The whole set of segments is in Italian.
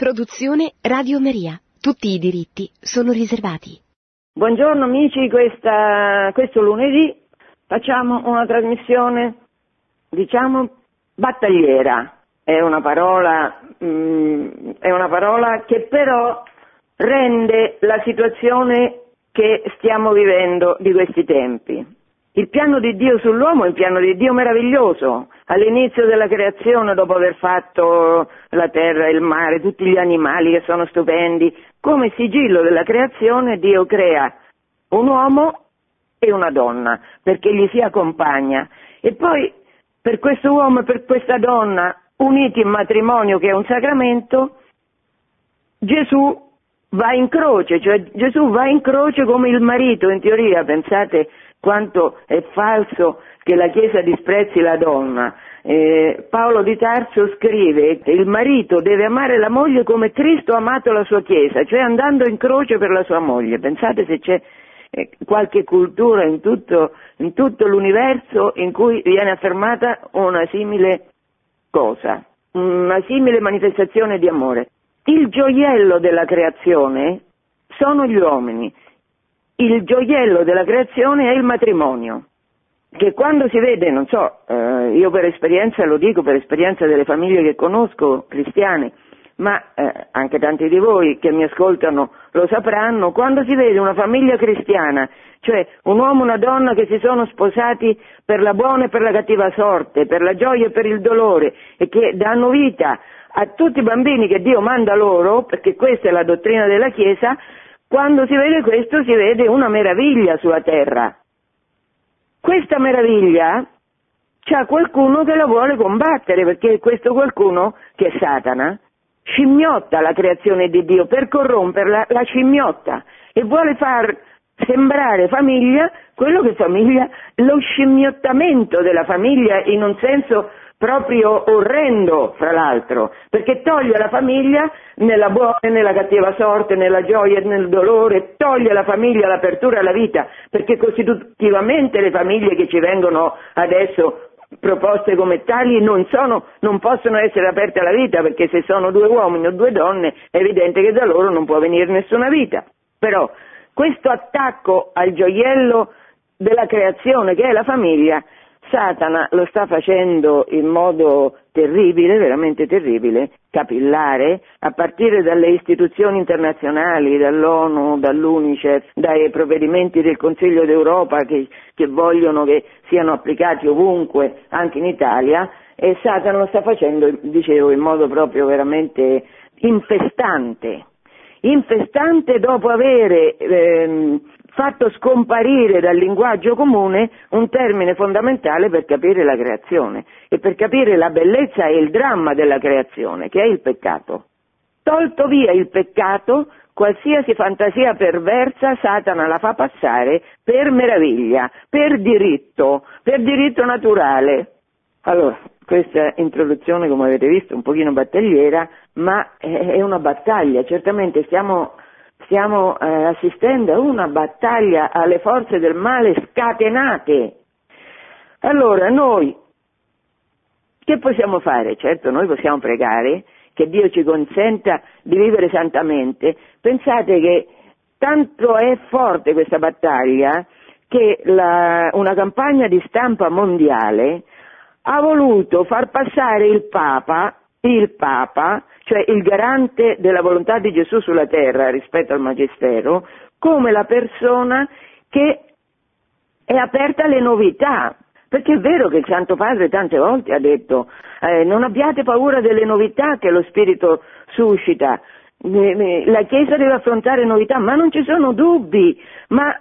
Produzione Radio Maria. Tutti i diritti sono riservati. Buongiorno amici, questa, questo lunedì facciamo una trasmissione, diciamo, battagliera. È una parola, mm, è una parola che però rende la situazione che stiamo vivendo di questi tempi. Il piano di Dio sull'uomo è un piano di Dio meraviglioso. All'inizio della creazione, dopo aver fatto la terra, il mare, tutti gli animali che sono stupendi, come sigillo della creazione Dio crea un uomo e una donna perché gli si accompagna. E poi per questo uomo e per questa donna, uniti in matrimonio che è un sacramento, Gesù va in croce, cioè Gesù va in croce come il marito in teoria, pensate quanto è falso che la Chiesa disprezzi la donna. Eh, Paolo di Tarso scrive che il marito deve amare la moglie come Cristo ha amato la sua Chiesa, cioè andando in croce per la sua moglie. Pensate se c'è eh, qualche cultura in tutto, in tutto l'universo in cui viene affermata una simile cosa, una simile manifestazione di amore. Il gioiello della creazione sono gli uomini il gioiello della creazione è il matrimonio, che quando si vede, non so, eh, io per esperienza lo dico, per esperienza delle famiglie che conosco, cristiane, ma eh, anche tanti di voi che mi ascoltano lo sapranno, quando si vede una famiglia cristiana, cioè un uomo e una donna che si sono sposati per la buona e per la cattiva sorte, per la gioia e per il dolore e che danno vita a tutti i bambini che Dio manda loro, perché questa è la dottrina della Chiesa, quando si vede questo si vede una meraviglia sulla terra. Questa meraviglia c'è qualcuno che la vuole combattere, perché questo qualcuno, che è Satana, scimmiotta la creazione di Dio, per corromperla la scimmiotta e vuole far sembrare famiglia quello che famiglia, lo scimmiottamento della famiglia in un senso proprio orrendo, fra l'altro, perché toglie la famiglia nella buona e nella cattiva sorte, nella gioia e nel dolore, toglie la famiglia l'apertura alla vita, perché costitutivamente le famiglie che ci vengono adesso proposte come tali non, sono, non possono essere aperte alla vita, perché se sono due uomini o due donne è evidente che da loro non può venire nessuna vita. Però questo attacco al gioiello della creazione che è la famiglia Satana lo sta facendo in modo terribile, veramente terribile, capillare, a partire dalle istituzioni internazionali, dall'ONU, dall'UNICEF, dai provvedimenti del Consiglio d'Europa che, che vogliono che siano applicati ovunque, anche in Italia, e Satana lo sta facendo, dicevo, in modo proprio veramente infestante. Infestante dopo avere ehm, fatto scomparire dal linguaggio comune un termine fondamentale per capire la creazione e per capire la bellezza e il dramma della creazione, che è il peccato. Tolto via il peccato, qualsiasi fantasia perversa Satana la fa passare per meraviglia, per diritto, per diritto naturale. Allora, questa introduzione, come avete visto, un pochino battagliera, ma è una battaglia, certamente stiamo stiamo eh, assistendo a una battaglia alle forze del male scatenate. Allora noi che possiamo fare? Certo, noi possiamo pregare che Dio ci consenta di vivere santamente. Pensate che tanto è forte questa battaglia che la, una campagna di stampa mondiale ha voluto far passare il Papa, il Papa cioè il garante della volontà di Gesù sulla terra rispetto al Magistero, come la persona che è aperta alle novità. Perché è vero che il Santo Padre tante volte ha detto eh, non abbiate paura delle novità che lo Spirito suscita, la Chiesa deve affrontare novità, ma non ci sono dubbi, ma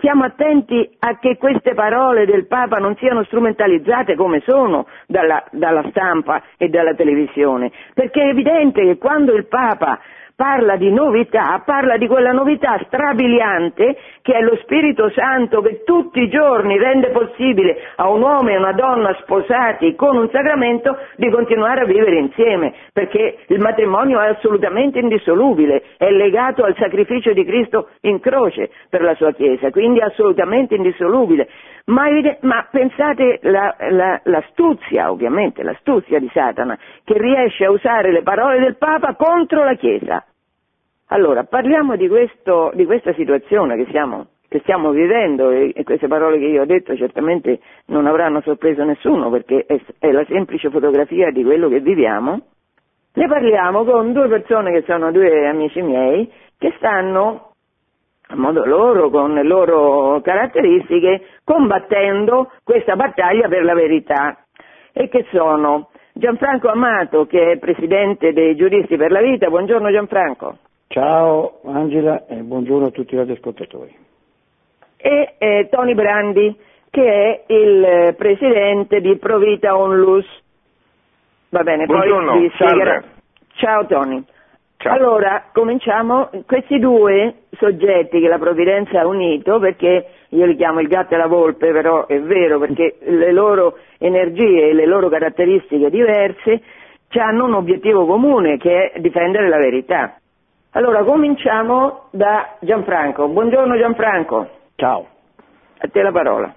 Stiamo attenti a che queste parole del Papa non siano strumentalizzate come sono dalla, dalla stampa e dalla televisione, perché è evidente che quando il Papa parla di novità, parla di quella novità strabiliante che è lo Spirito Santo che tutti i giorni rende possibile a un uomo e a una donna sposati con un sacramento di continuare a vivere insieme, perché il matrimonio è assolutamente indissolubile, è legato al sacrificio di Cristo in croce per la sua Chiesa, quindi è assolutamente indissolubile. Ma, ma pensate la, la, l'astuzia, ovviamente, l'astuzia di Satana, che riesce a usare le parole del Papa contro la Chiesa. Allora, parliamo di, questo, di questa situazione che, siamo, che stiamo vivendo e, queste parole che io ho detto certamente non avranno sorpreso nessuno perché è, è la semplice fotografia di quello che viviamo. Ne parliamo con due persone che sono due amici miei che stanno a modo loro, con le loro caratteristiche, combattendo questa battaglia per la verità. E che sono Gianfranco Amato, che è presidente dei giuristi per la vita. Buongiorno Gianfranco. Ciao Angela e buongiorno a tutti i radioascoltatori. E eh, Tony Brandi, che è il presidente di Provita Onlus. Va bene, buongiorno, poi spiegherà. Ciao Tony. Ciao. Allora, cominciamo. Questi due soggetti che la Provvidenza ha unito, perché io li chiamo il gatto e la volpe, però è vero, perché le loro energie e le loro caratteristiche diverse hanno un obiettivo comune, che è difendere la verità. Allora, cominciamo da Gianfranco. Buongiorno Gianfranco. Ciao. A te la parola.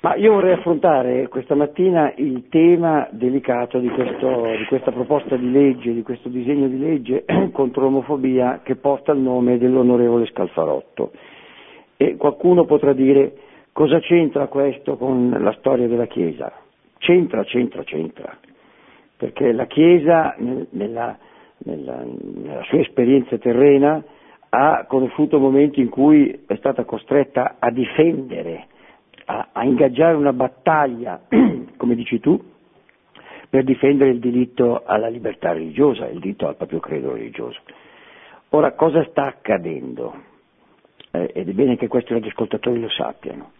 Ma io vorrei affrontare questa mattina il tema delicato di, questo, di, questa proposta di legge, di questo disegno di legge contro l'omofobia che porta il nome dell'onorevole Scalfarotto. E qualcuno potrà dire cosa c'entra questo con la storia della Chiesa? C'entra, c'entra, c'entra. Perché la Chiesa nella, nella, nella sua esperienza terrena ha conosciuto momenti in cui è stata costretta a difendere a, a ingaggiare una battaglia, come dici tu, per difendere il diritto alla libertà religiosa, il diritto al proprio credo religioso. Ora, cosa sta accadendo? Eh, ed è bene che questi radioascoltatori lo sappiano.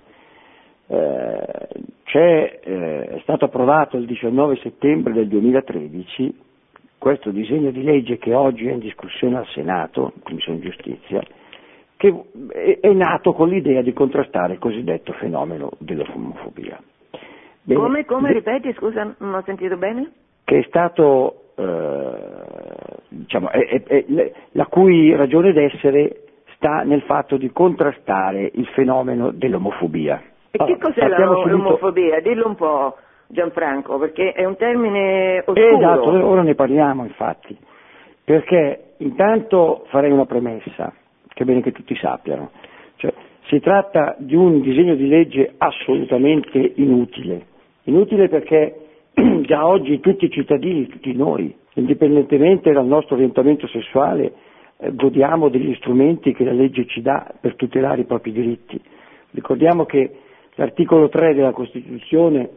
Eh, eh, è stato approvato il 19 settembre del 2013 questo disegno di legge che oggi è in discussione al Senato, Commissione Giustizia, che è nato con l'idea di contrastare il cosiddetto fenomeno dell'omofobia. Bene, come, come, ripeti, scusa, non ho sentito bene? Che è stato, eh, diciamo, è, è, è, la cui ragione d'essere sta nel fatto di contrastare il fenomeno dell'omofobia. E allora, che cos'è l'omofobia? Subito... Dillo un po', Gianfranco, perché è un termine oscuro. Esatto, ora ne parliamo infatti, perché intanto farei una premessa che è bene che tutti sappiano. Cioè, si tratta di un disegno di legge assolutamente inutile, inutile perché già oggi tutti i cittadini, tutti noi, indipendentemente dal nostro orientamento sessuale, eh, godiamo degli strumenti che la legge ci dà per tutelare i propri diritti. Ricordiamo che l'articolo 3 della Costituzione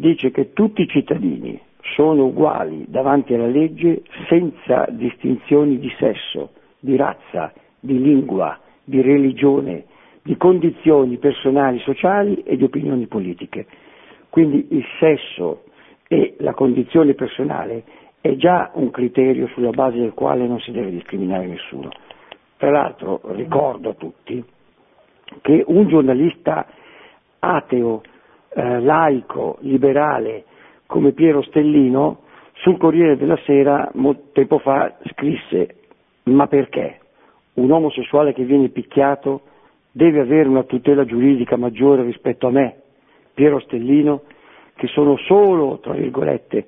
dice che tutti i cittadini sono uguali davanti alla legge senza distinzioni di sesso, di razza, di lingua, di religione, di condizioni personali, sociali e di opinioni politiche. Quindi il sesso e la condizione personale è già un criterio sulla base del quale non si deve discriminare nessuno. Tra l'altro ricordo a tutti che un giornalista ateo, eh, laico, liberale come Piero Stellino sul Corriere della Sera tempo fa scrisse ma perché? un omosessuale che viene picchiato deve avere una tutela giuridica maggiore rispetto a me, Piero Stellino, che sono solo, tra virgolette,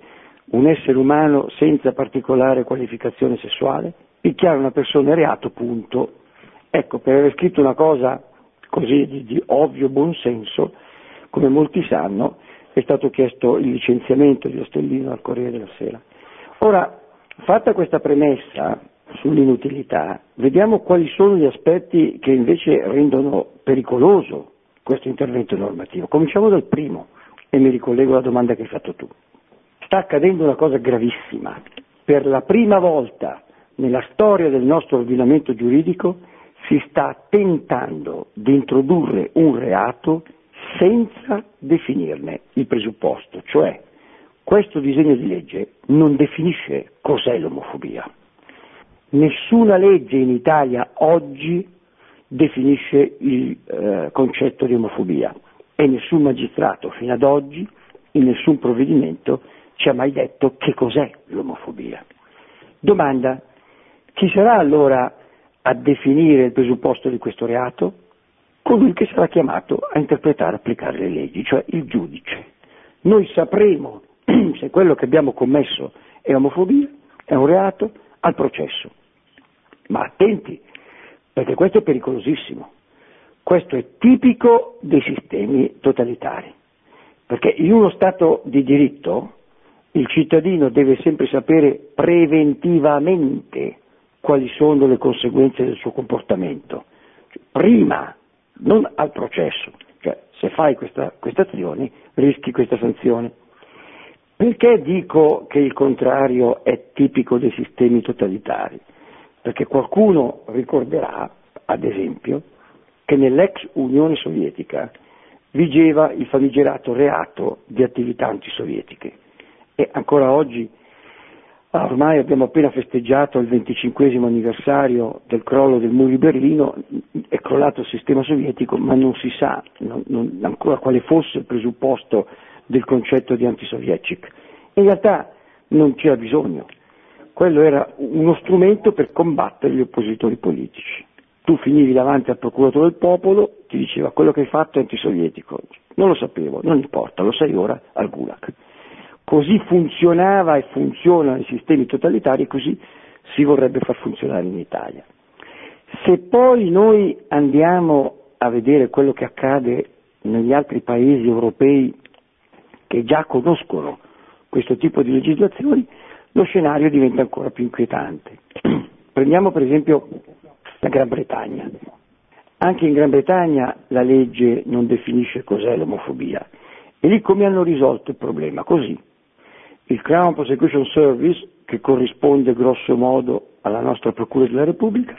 un essere umano senza particolare qualificazione sessuale? Picchiare una persona è reato, punto. Ecco, per aver scritto una cosa così di, di ovvio buonsenso, come molti sanno, è stato chiesto il licenziamento di Ostellino al Corriere della Sera. Ora, fatta questa premessa, sull'inutilità, vediamo quali sono gli aspetti che invece rendono pericoloso questo intervento normativo. Cominciamo dal primo e mi ricollego alla domanda che hai fatto tu. Sta accadendo una cosa gravissima. Per la prima volta nella storia del nostro ordinamento giuridico si sta tentando di introdurre un reato senza definirne il presupposto, cioè questo disegno di legge non definisce cos'è l'omofobia Nessuna legge in Italia oggi definisce il eh, concetto di omofobia e nessun magistrato fino ad oggi in nessun provvedimento ci ha mai detto che cos'è l'omofobia. Domanda, chi sarà allora a definire il presupposto di questo reato? Colui che sarà chiamato a interpretare e applicare le leggi, cioè il giudice. Noi sapremo se quello che abbiamo commesso è omofobia, è un reato, al processo. Ma attenti, perché questo è pericolosissimo. Questo è tipico dei sistemi totalitari, perché in uno Stato di diritto il cittadino deve sempre sapere preventivamente quali sono le conseguenze del suo comportamento, prima, non al processo, cioè se fai questa, questa azione rischi questa sanzione. Perché dico che il contrario è tipico dei sistemi totalitari? Perché qualcuno ricorderà, ad esempio, che nell'ex Unione Sovietica vigeva il famigerato reato di attività antisovietiche e ancora oggi ormai abbiamo appena festeggiato il 25 anniversario del crollo del muro di Berlino, è crollato il sistema sovietico, ma non si sa non, non, ancora quale fosse il presupposto del concetto di antisovietici. In realtà non c'era bisogno, quello era uno strumento per combattere gli oppositori politici. Tu finivi davanti al procuratore del popolo, ti diceva quello che hai fatto è antisovietico. Non lo sapevo, non importa, lo sai ora al Gulag. Così funzionava e funzionano i sistemi totalitari e così si vorrebbe far funzionare in Italia. Se poi noi andiamo a vedere quello che accade negli altri paesi europei che già conoscono questo tipo di legislazioni, lo scenario diventa ancora più inquietante. Prendiamo per esempio la Gran Bretagna. Anche in Gran Bretagna la legge non definisce cos'è l'omofobia. E lì come hanno risolto il problema? Così. Il Crown Prosecution Service, che corrisponde grosso modo alla nostra Procura della Repubblica,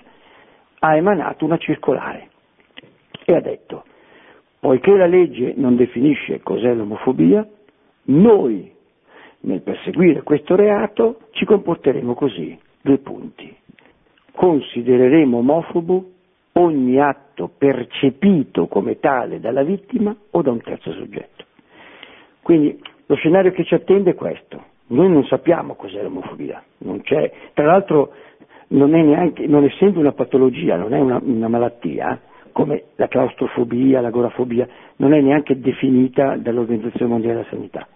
ha emanato una circolare e ha detto, poiché la legge non definisce cos'è l'omofobia, noi nel perseguire questo reato ci comporteremo così, due punti. Considereremo omofobo ogni atto percepito come tale dalla vittima o da un terzo soggetto. Quindi lo scenario che ci attende è questo. Noi non sappiamo cos'è l'omofobia, tra l'altro non, neanche, non, essendo una patologia, non è una, una malattia, come la claustrofobia, l'agorafobia, non è neanche definita dall'Organizzazione Mondiale della Sanità.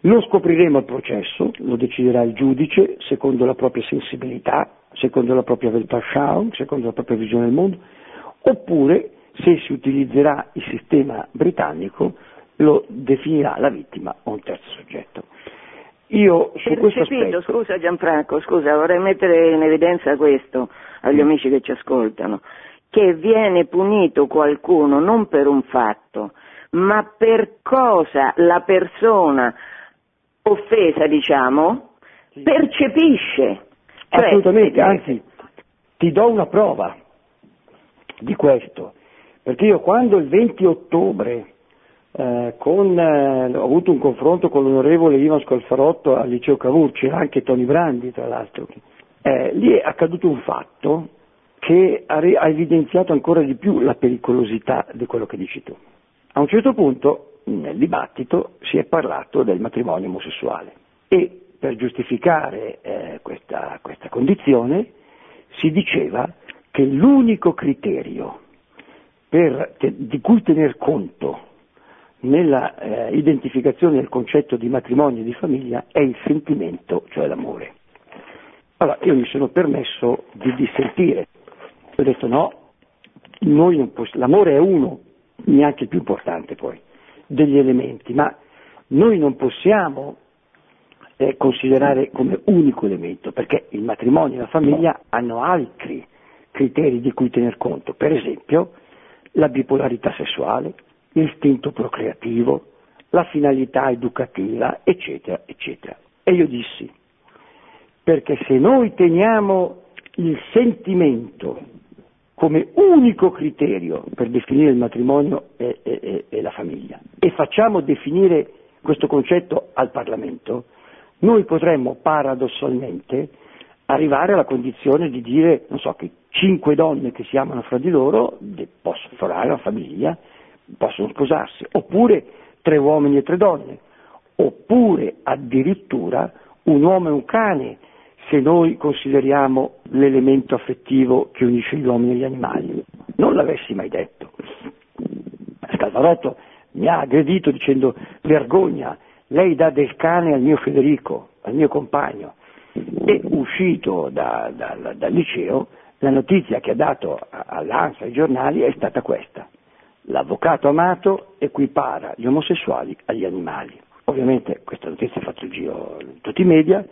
Lo scopriremo al processo, lo deciderà il giudice secondo la propria sensibilità, secondo la propria Weltanschauung, secondo la propria visione del mondo, oppure se si utilizzerà il sistema britannico lo definirà la vittima o un terzo soggetto. Io su questo aspetto... Scusa Gianfranco, scusa, vorrei mettere in evidenza questo agli amici che ci ascoltano, che viene punito qualcuno non per un fatto, ma per cosa la persona offesa, diciamo, sì. percepisce. Cioè, Assolutamente, anzi, ti do una prova di questo, perché io quando il 20 ottobre eh, con, eh, ho avuto un confronto con l'onorevole Ivan Scolfarotto al liceo Cavour, c'era anche Tony Brandi tra l'altro, eh, lì è accaduto un fatto che ha, re- ha evidenziato ancora di più la pericolosità di quello che dici tu. A un certo punto nel dibattito si è parlato del matrimonio omosessuale e per giustificare eh, questa, questa condizione si diceva che l'unico criterio te, di cui tener conto nella eh, identificazione del concetto di matrimonio e di famiglia è il sentimento, cioè l'amore. Allora io mi sono permesso di dissentire, ho detto no, poss- l'amore è uno, neanche il più importante poi degli elementi, ma noi non possiamo eh, considerare come unico elemento, perché il matrimonio e la famiglia hanno altri criteri di cui tener conto, per esempio la bipolarità sessuale, l'istinto procreativo, la finalità educativa, eccetera, eccetera. E io dissi, perché se noi teniamo il sentimento come unico criterio per definire il matrimonio e, e, e, la famiglia e facciamo definire questo concetto al Parlamento, noi potremmo paradossalmente arrivare alla condizione di dire, non so, che cinque donne che si amano fra di loro possono formare una famiglia, possono sposarsi, oppure tre uomini e tre donne, oppure addirittura un uomo e un cane, se noi consideriamo l'elemento affettivo che unisce gli uomini e gli animali. Non l'avessi mai detto. Scalvarotto mi ha aggredito dicendo vergogna, lei dà del cane al mio Federico, al mio compagno. E uscito da, da, dal liceo, la notizia che ha dato all'ANSA ai giornali è stata questa. L'avvocato amato equipara gli omosessuali agli animali. Ovviamente questa notizia ha fatto il giro in tutti i media,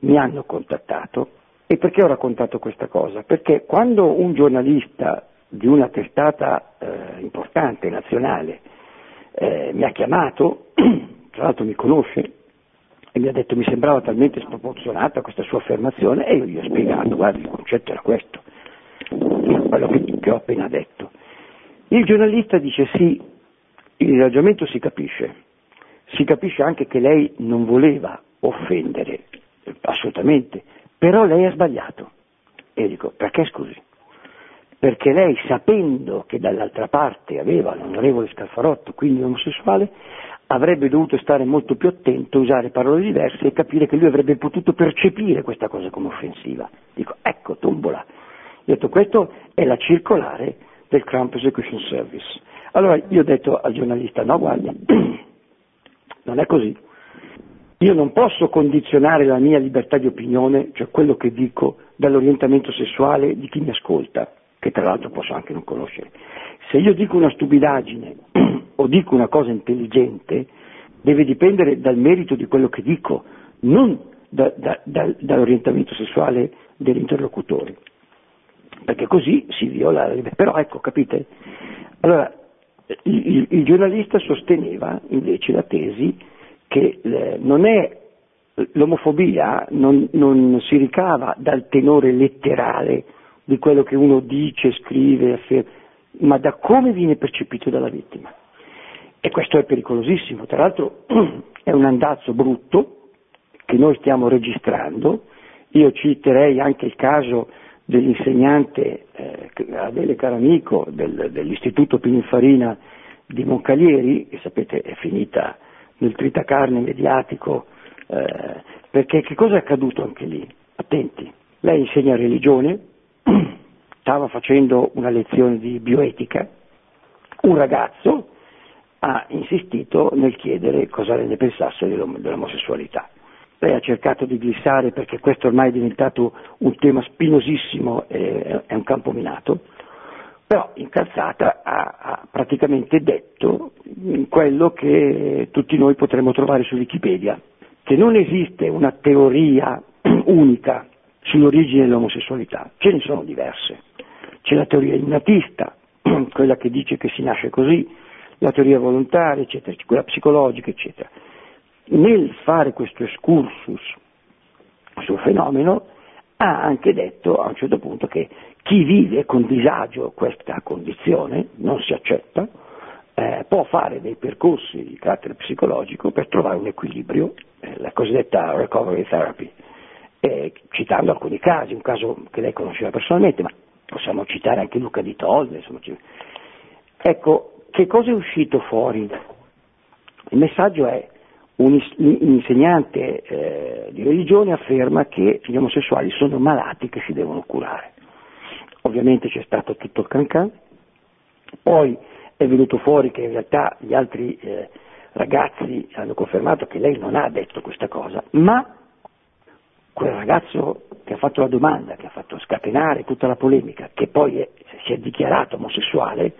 mi hanno contattato e perché ho raccontato questa cosa? Perché quando un giornalista di una testata eh, importante, nazionale, eh, mi ha chiamato, tra l'altro mi conosce, e mi ha detto mi sembrava talmente sproporzionata questa sua affermazione e io gli ho spiegato, guarda il concetto era questo, quello che, che ho appena detto. Il giornalista dice sì, il ragionamento si capisce, si capisce anche che lei non voleva offendere, assolutamente, però lei ha sbagliato. E io dico, perché scusi? Perché lei, sapendo che dall'altra parte aveva l'onorevole Scalfarotto, quindi omosessuale, avrebbe dovuto stare molto più attento, usare parole diverse e capire che lui avrebbe potuto percepire questa cosa come offensiva. Dico, ecco, tombola. Io ho detto, questa è la circolare del Crown Prosecution Service. Allora io ho detto al giornalista, no guardi, non è così. Io non posso condizionare la mia libertà di opinione, cioè quello che dico, dall'orientamento sessuale di chi mi ascolta, che tra l'altro posso anche non conoscere. Se io dico una stupidaggine o dico una cosa intelligente, deve dipendere dal merito di quello che dico, non da, da, da, dall'orientamento sessuale dell'interlocutore. Perché così si viola la libertà. Però ecco, capite? Allora, il, il, giornalista sosteneva invece la tesi che eh, non è, l'omofobia non, non si ricava dal tenore letterale di quello che uno dice, scrive, afferma, ma da come viene percepito dalla vittima. E questo è pericolosissimo, tra l'altro è un andazzo brutto che noi stiamo registrando, io citerei anche il caso dell'insegnante eh, Adele Caramico del, dell'Istituto Pininfarina di Moncalieri, che sapete è finita nel tritacarne mediatico, eh, perché che cosa è accaduto anche lì? Attenti, lei insegna religione, stava facendo una lezione di bioetica, un ragazzo ha insistito nel chiedere cosa ne pensasse dell'omosessualità. Lei ha cercato di glissare perché questo ormai è diventato un tema spinosissimo e è un campo minato, però incalzata ha, ha praticamente detto quello che tutti noi potremmo trovare su Wikipedia, che non esiste una teoria unica sull'origine dell'omosessualità, ce ne sono diverse. C'è la teoria innatista, quella che dice che si nasce così, la teoria volontaria, eccetera, quella psicologica, eccetera. Nel fare questo excursus sul fenomeno ha anche detto a un certo punto che chi vive con disagio questa condizione, non si accetta, eh, può fare dei percorsi di carattere psicologico per trovare un equilibrio, eh, la cosiddetta recovery therapy, eh, citando alcuni casi, un caso che lei conosceva personalmente, ma possiamo citare anche Luca di Tolde, insomma. Ecco, che cosa è uscito fuori? Il messaggio è un insegnante eh, di religione afferma che gli omosessuali sono malati che si devono curare. Ovviamente c'è stato tutto il cancan, poi è venuto fuori che in realtà gli altri eh, ragazzi hanno confermato che lei non ha detto questa cosa, ma quel ragazzo che ha fatto la domanda, che ha fatto scatenare tutta la polemica, che poi è, si è dichiarato omosessuale,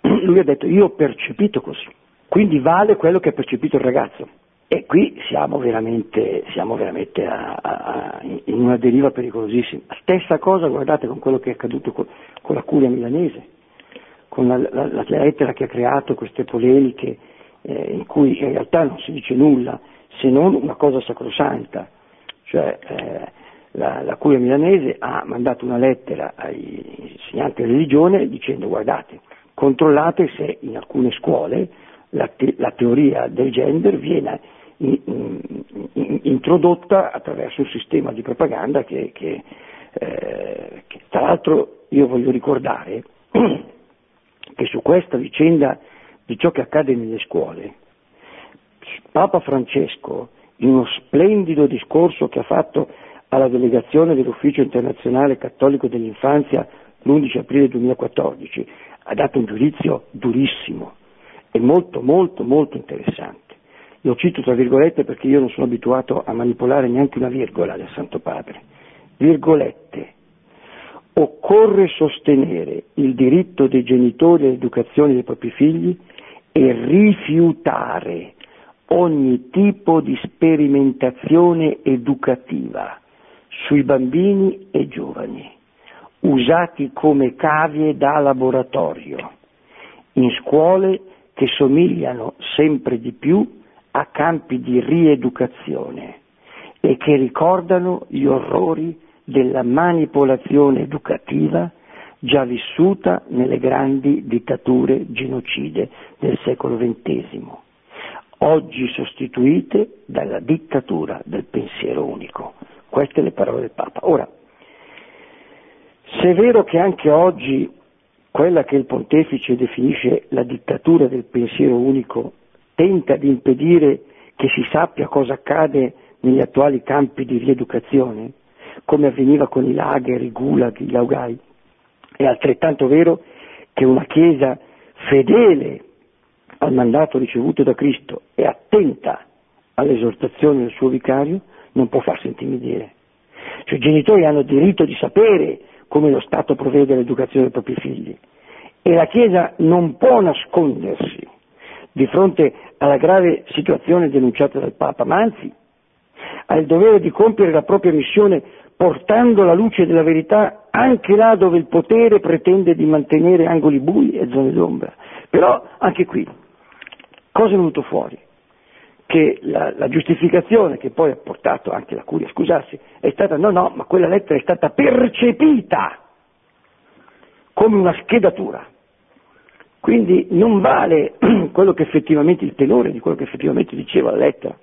lui ha detto io ho percepito così, quindi vale quello che ha percepito il ragazzo. E qui siamo veramente, siamo veramente a, a, in una deriva pericolosissima. Stessa cosa, guardate, con quello che è accaduto con, con la curia milanese, con la, la, la, lettera che ha creato queste polemiche eh, in cui in realtà non si dice nulla se non una cosa sacrosanta cioè eh, la, la curia milanese ha mandato una lettera agli insegnanti di religione dicendo guardate, controllate se in alcune scuole la, te- la teoria del gender viene introdotta attraverso un sistema di propaganda che, che, eh, che tra l'altro io voglio ricordare che su questa vicenda di ciò che accade nelle scuole, Papa Francesco, in uno splendido discorso che ha fatto alla delegazione dell'Ufficio internazionale cattolico dell'infanzia l'11 aprile 2014, ha dato un giudizio durissimo e molto molto molto interessante. Lo cito tra virgolette perché io non sono abituato a manipolare neanche una virgola del Santo Padre. Virgolette. Occorre sostenere il diritto dei genitori all'educazione dei propri figli e rifiutare ogni tipo di sperimentazione educativa sui bambini e giovani, usati come cavie da laboratorio, in scuole che somigliano sempre di più a campi di rieducazione e che ricordano gli orrori della manipolazione educativa già vissuta nelle grandi dittature genocide del secolo XX, oggi sostituite dalla dittatura del pensiero unico. Queste le parole del Papa. Ora, se è vero che anche oggi quella che il pontefice definisce la dittatura del pensiero unico tenta di impedire che si sappia cosa accade negli attuali campi di rieducazione, come avveniva con i lager, i gulag, i laugai. È altrettanto vero che una Chiesa fedele al mandato ricevuto da Cristo e attenta all'esortazione del suo vicario non può farsi intimidire. Cioè, i genitori hanno diritto di sapere come lo Stato provvede all'educazione dei propri figli e la Chiesa non può nascondersi di fronte alla grave situazione denunciata dal Papa, ma anzi ha il dovere di compiere la propria missione portando la luce della verità anche là dove il potere pretende di mantenere angoli bui e zone d'ombra. Però anche qui, cosa è venuto fuori? Che la, la giustificazione che poi ha portato anche la Curia a scusarsi è stata no, no, ma quella lettera è stata percepita come una schedatura. Quindi non vale quello che effettivamente il tenore di quello che effettivamente diceva la lettera,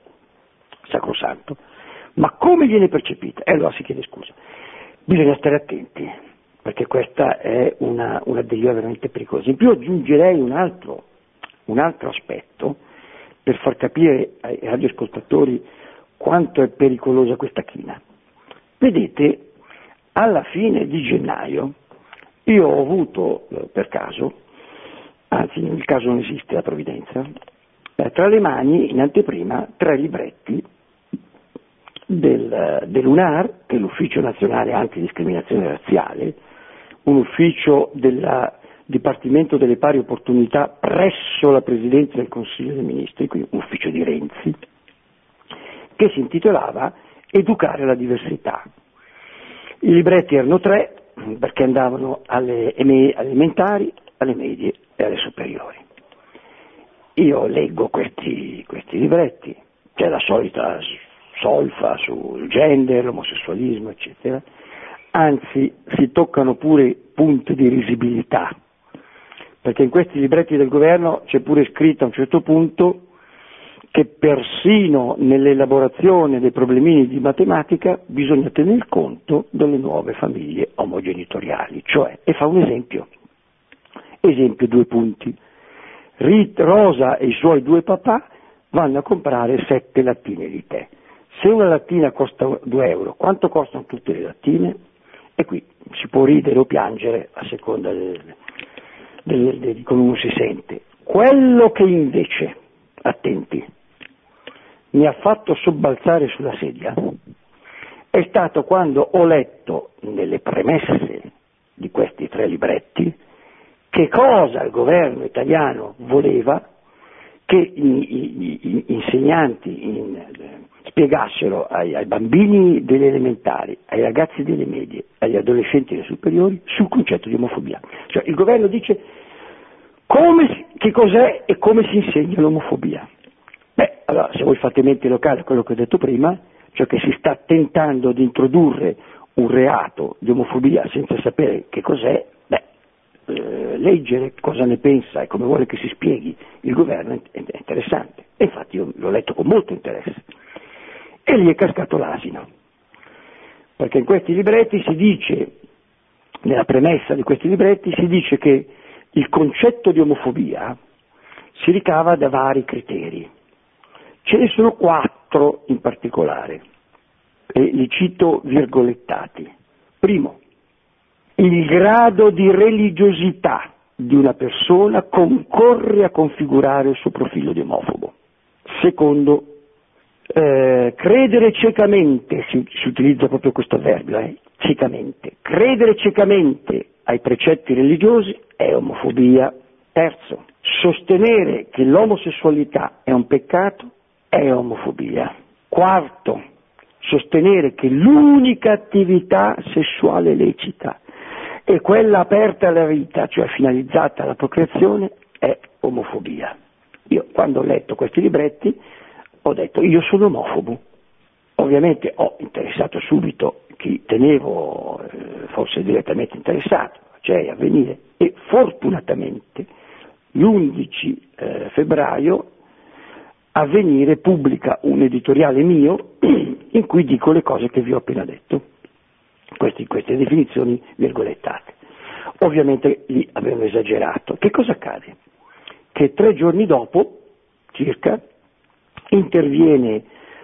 sacrosanto, ma come viene percepita? E allora si chiede scusa. Bisogna stare attenti, perché questa è una, una deriva veramente pericolosa. In più aggiungerei un altro, un altro aspetto per far capire ai radioascoltatori quanto è pericolosa questa china. Vedete, alla fine di gennaio io ho avuto eh, per caso anzi nel caso non esiste la provvidenza, eh, tra le mani in anteprima tre libretti del, dell'UNAR, che è l'Ufficio Nazionale Antidiscriminazione Razziale, un ufficio del Dipartimento delle Pari Opportunità presso la Presidenza del Consiglio dei Ministri, quindi un ufficio di Renzi, che si intitolava Educare la diversità. I libretti erano tre, perché andavano alle elementari, alle medie e alle superiori. Io leggo questi, questi libretti, c'è la solita solfa sul gender, l'omosessualismo, eccetera, anzi si toccano pure punti di risibilità, perché in questi libretti del governo c'è pure scritto a un certo punto che persino nell'elaborazione dei problemini di matematica bisogna tener conto delle nuove famiglie omogenitoriali, cioè, e fa un esempio, Esempio, due punti. Rosa e i suoi due papà vanno a comprare sette lattine di tè. Se una lattina costa 2 euro, quanto costano tutte le lattine? E qui si può ridere o piangere a seconda di come uno si sente. Quello che invece, attenti, mi ha fatto sobbalzare sulla sedia è stato quando ho letto nelle premesse di questi tre libretti che cosa il governo italiano voleva che i, i, i insegnanti in, spiegassero ai, ai, bambini delle elementari, ai ragazzi delle medie, agli adolescenti delle superiori sul concetto di omofobia. Cioè il governo dice come, che cos'è e come si insegna l'omofobia. Beh, allora se voi fate mente locale a quello che ho detto prima, cioè che si sta tentando di introdurre un reato di omofobia senza sapere che cos'è, eh, leggere cosa ne pensa e come vuole che si spieghi il governo è interessante. E infatti io l'ho letto con molto interesse. E lì è cascato l'asino. Perché in questi libretti si dice, nella premessa di questi libretti, si dice che il concetto di omofobia si ricava da vari criteri. Ce ne sono quattro in particolare, e li cito virgolettati. Primo, il grado di religiosità di una persona concorre a configurare il suo profilo di omofobo. Secondo, eh, credere ciecamente, si, si, utilizza proprio questo avverbio, eh, ciecamente, credere ciecamente ai precetti religiosi è omofobia. Terzo, sostenere che l'omosessualità è un peccato è omofobia. Quarto, sostenere che l'unica attività sessuale lecita è quella aperta alla vita, cioè finalizzata alla procreazione, è omofobia. Io quando ho letto questi libretti ho detto io sono omofobo. Ovviamente ho interessato subito chi tenevo eh, fosse direttamente interessato, cioè a venire e fortunatamente l'11 eh, febbraio Avvenire pubblica un editoriale mio in cui dico le cose che vi ho appena detto, queste, queste definizioni virgolettate. Ovviamente lì abbiamo esagerato. Che cosa accade? Che tre giorni dopo, circa, interviene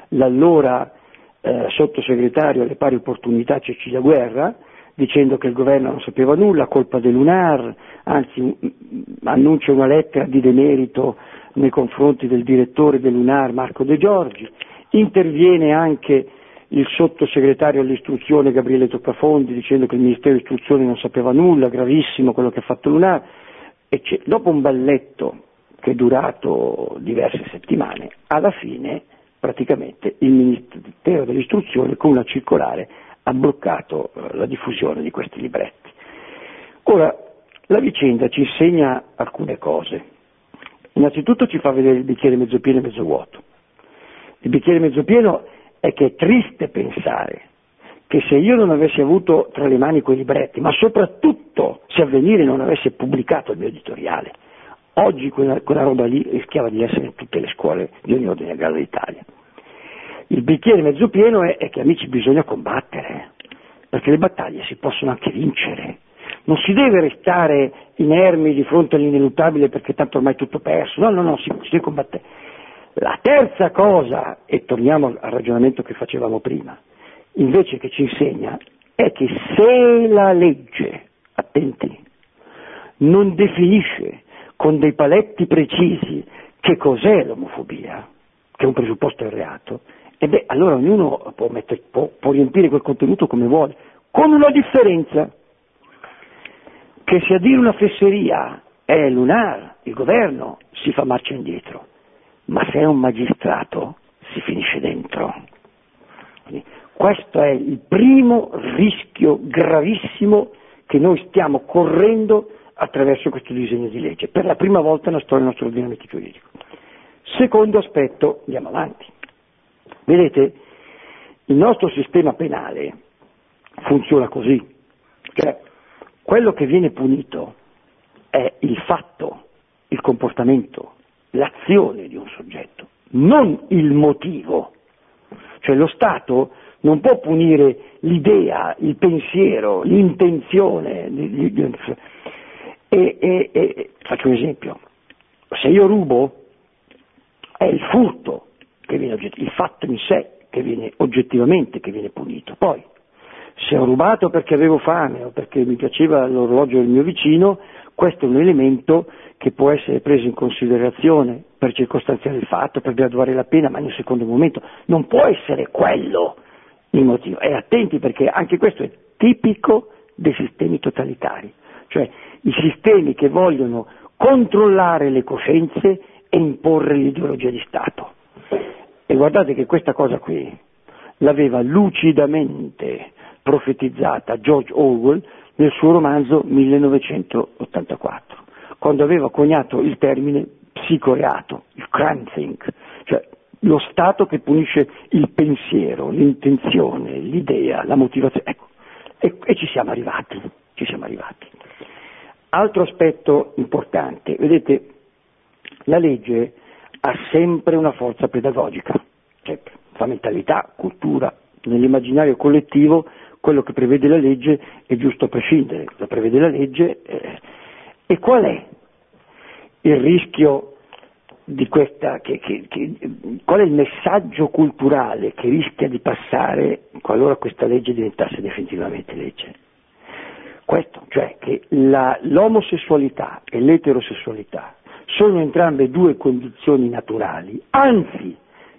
l'allora eh, sottosegretario alle pari opportunità Cecilia Guerra, dicendo che il governo non sapeva nulla, colpa dell'UNAR, anzi annuncia una lettera di demerito nei confronti del direttore dell'UNAR Marco De Giorgi, interviene anche il sottosegretario all'istruzione Gabriele Toccafondi dicendo che il Ministero dell'Istruzione non sapeva nulla, gravissimo quello che ha fatto l'UNAR, e dopo un balletto che è durato diverse settimane, alla fine praticamente il Ministero dell'Istruzione con una circolare ha bloccato eh, la diffusione di questi libretti. Ora, la vicenda ci insegna alcune cose. Innanzitutto ci fa vedere il bicchiere mezzo pieno e mezzo vuoto. Il bicchiere mezzo pieno è che è triste pensare che se io non avessi avuto tra le mani quei libretti, ma soprattutto se Avvenire non avesse pubblicato il mio editoriale, oggi quella, quella roba lì rischiava di essere in tutte le scuole di ogni ordine e grado d'Italia. Il bicchiere mezzo pieno è, è che amici bisogna combattere, perché le battaglie si possono anche vincere. Non si deve restare inermi di fronte all'ineluttabile perché tanto ormai è tutto perso, no, no, no, si, si deve combattere. La terza cosa, e torniamo al ragionamento che facevamo prima, invece che ci insegna, è che se la legge, attenti, non definisce con dei paletti precisi che cos'è l'omofobia, che è un presupposto del reato, e beh, allora ognuno può, mettere, può, può riempire quel contenuto come vuole, con una differenza, che se a dire una fesseria è l'UNAR, il governo, si fa marcia indietro, ma se è un magistrato si finisce dentro. Quindi, questo è il primo rischio gravissimo che noi stiamo correndo attraverso questo disegno di legge, per la prima volta nella storia del nostro ordinamento giuridico. Secondo aspetto, andiamo avanti. Vedete, il nostro sistema penale funziona così, cioè quello che viene punito è il fatto, il comportamento, l'azione di un soggetto, non il motivo. Cioè lo Stato non può punire l'idea, il pensiero, l'intenzione. E, e, e, faccio un esempio, se io rubo è il furto che viene il fatto in sé che viene oggettivamente che viene punito. Poi, se ho rubato perché avevo fame o perché mi piaceva l'orologio del mio vicino, questo è un elemento che può essere preso in considerazione per circostanziare il fatto, per graduare la pena, ma in un secondo momento non può essere quello il motivo. E attenti perché anche questo è tipico dei sistemi totalitari, cioè i sistemi che vogliono controllare le coscienze e imporre l'ideologia di Stato. E guardate che questa cosa qui l'aveva lucidamente profetizzata George Orwell nel suo romanzo 1984, quando aveva coniato il termine psicoreato, il think, cioè lo Stato che punisce il pensiero, l'intenzione, l'idea, la motivazione. Ecco, e, e ci siamo arrivati, ci siamo arrivati. Altro aspetto importante, vedete, la legge ha sempre una forza pedagogica, sempre. Fa mentalità, cultura, nell'immaginario collettivo quello che prevede la legge è giusto a prescindere, lo prevede la legge. Eh, e qual è il rischio di questa, che, che, che, qual è il messaggio culturale che rischia di passare qualora questa legge diventasse definitivamente legge? Questo, cioè che la, l'omosessualità e l'eterosessualità sono entrambe due condizioni naturali, anzi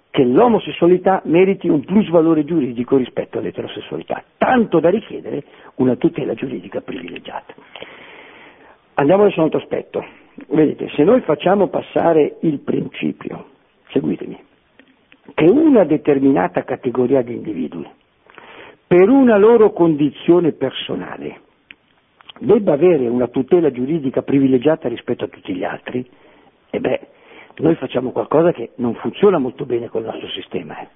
che l'omosessualità meriti un plus valore giuridico rispetto all'eterosessualità, tanto da richiedere una tutela giuridica privilegiata. Andiamo adesso a un altro aspetto. Vedete, se noi facciamo passare il principio, seguitemi, che una determinata categoria di individui, per una loro condizione personale, debba avere una tutela giuridica privilegiata rispetto a tutti gli altri, e beh, noi facciamo qualcosa che non funziona molto bene con il nostro sistema. Eh.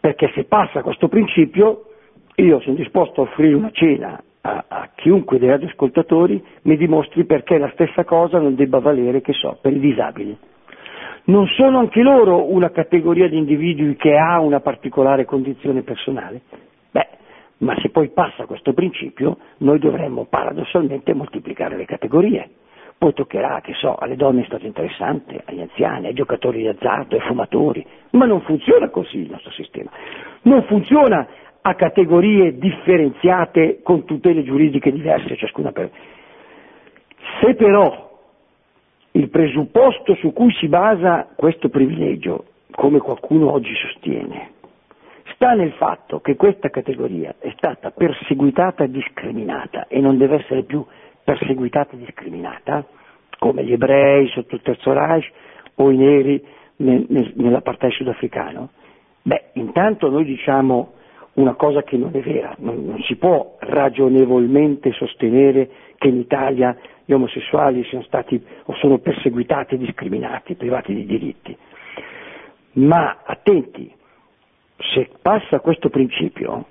Perché se passa questo principio, io sono disposto a offrire una cena a, a chiunque dei radioascoltatori mi dimostri perché la stessa cosa non debba valere, che so, per i disabili. Non sono anche loro una categoria di individui che ha una particolare condizione personale? Beh, ma se poi passa questo principio, noi dovremmo paradossalmente moltiplicare le categorie. Poi toccherà, che so, alle donne è stato interessante, agli anziani, ai giocatori di azzardo, ai fumatori, ma non funziona così il nostro sistema. Non funziona a categorie differenziate con tutele giuridiche diverse ciascuna per. Se però il presupposto su cui si basa questo privilegio, come qualcuno oggi sostiene, sta nel fatto che questa categoria è stata perseguitata e discriminata e non deve essere più perseguitata e discriminata, come gli ebrei sotto il Terzo Reich o i neri nell'apartheid sudafricano, beh, intanto noi diciamo una cosa che non è vera, non, non, si può ragionevolmente sostenere che in Italia gli omosessuali siano stati o sono perseguitati discriminati, privati di diritti. Ma attenti, se passa questo principio,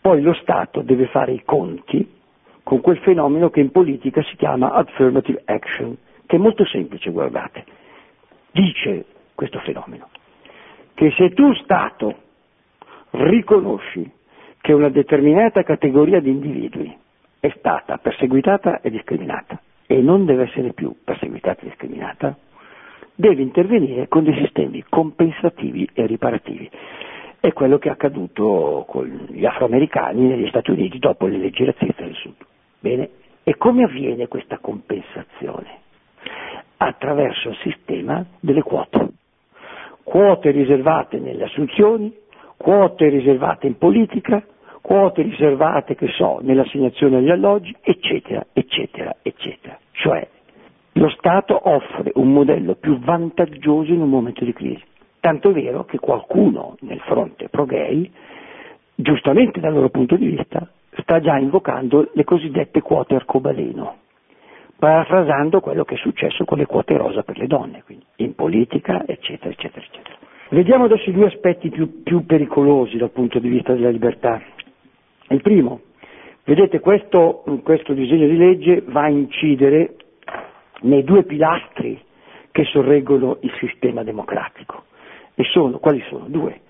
poi lo Stato deve fare i conti con quel fenomeno che in politica si chiama affirmative action, che è molto semplice, guardate. Dice questo fenomeno che se tu Stato riconosci che una determinata categoria di individui è stata perseguitata e discriminata e non deve essere più perseguitata e discriminata, devi intervenire con dei sistemi compensativi e riparativi. È quello che è accaduto con gli afroamericani negli Stati Uniti dopo le leggi razziste del Sud. Bene, e come avviene questa compensazione? Attraverso il sistema delle quote. Quote riservate nelle assunzioni, quote riservate in politica, quote riservate, che so, nell'assegnazione agli alloggi, eccetera, eccetera, eccetera. Cioè, lo Stato offre un modello più vantaggioso in un momento di crisi. Tanto è vero che qualcuno nel fronte pro-gay, giustamente dal loro punto di vista, sta già invocando le cosiddette quote arcobaleno, parafrasando quello che è successo con le quote rosa per le donne, quindi in politica, eccetera, eccetera, eccetera. Vediamo adesso i due aspetti più, più pericolosi dal punto di vista della libertà. Il primo, vedete questo, questo disegno di legge va a incidere nei due pilastri che sorreggono il sistema democratico. E sono, quali sono? Due.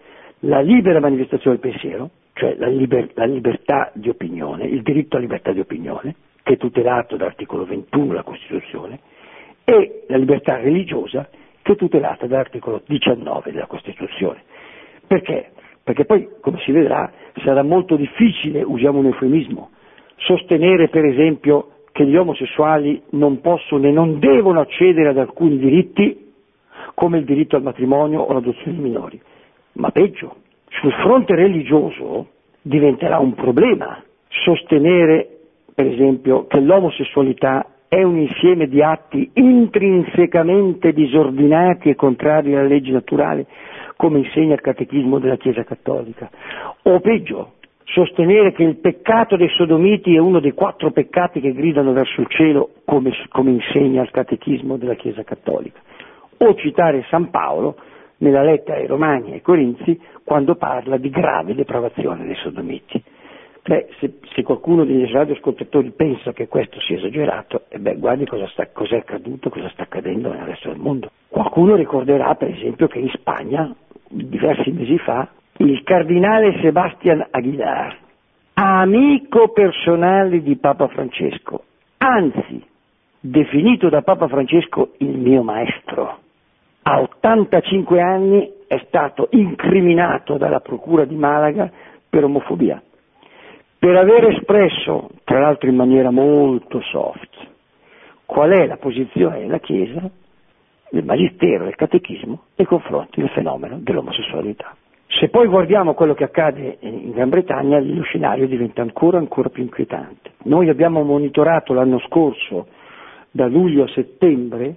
La libera manifestazione del pensiero, cioè la, liber, la, libertà di opinione, il diritto alla libertà di opinione, che è tutelato dall'articolo 21 della Costituzione, e la libertà religiosa, che è tutelata dall'articolo 19 della Costituzione. Perché? Perché poi, come si vedrà, sarà molto difficile, usiamo un eufemismo, sostenere per esempio che gli omosessuali non possono e non devono accedere ad alcuni diritti come il diritto al matrimonio o l'adozione di minori. Ma peggio, sul fronte religioso diventerà un problema sostenere, per esempio, che l'omosessualità è un insieme di atti intrinsecamente disordinati e contrari alla legge naturale, come insegna il catechismo della Chiesa Cattolica. O peggio, sostenere che il peccato dei sodomiti è uno dei quattro peccati che gridano verso il cielo, come, come insegna il catechismo della Chiesa Cattolica. O citare San Paolo nella lettera ai Romani e ai Corinzi quando parla di grave depravazione dei sodomiti. Beh, se, se, qualcuno degli radioascoltatori pensa che questo sia esagerato, eh beh, guardi cosa sta, cosa è accaduto, cosa sta accadendo nel resto del mondo. Qualcuno ricorderà per esempio che in Spagna, diversi mesi fa, il cardinale Sebastian Aguilar, amico personale di Papa Francesco, anzi definito da Papa Francesco il mio maestro, a 85 anni è stato incriminato dalla Procura di Malaga per omofobia, per aver espresso, tra l'altro in maniera molto soft, qual è la posizione della Chiesa, del Magistero, del Catechismo nei confronti del fenomeno dell'omosessualità. Se poi guardiamo quello che accade in Gran Bretagna, lo scenario diventa ancora, ancora più inquietante. Noi abbiamo monitorato l'anno scorso, da luglio a settembre,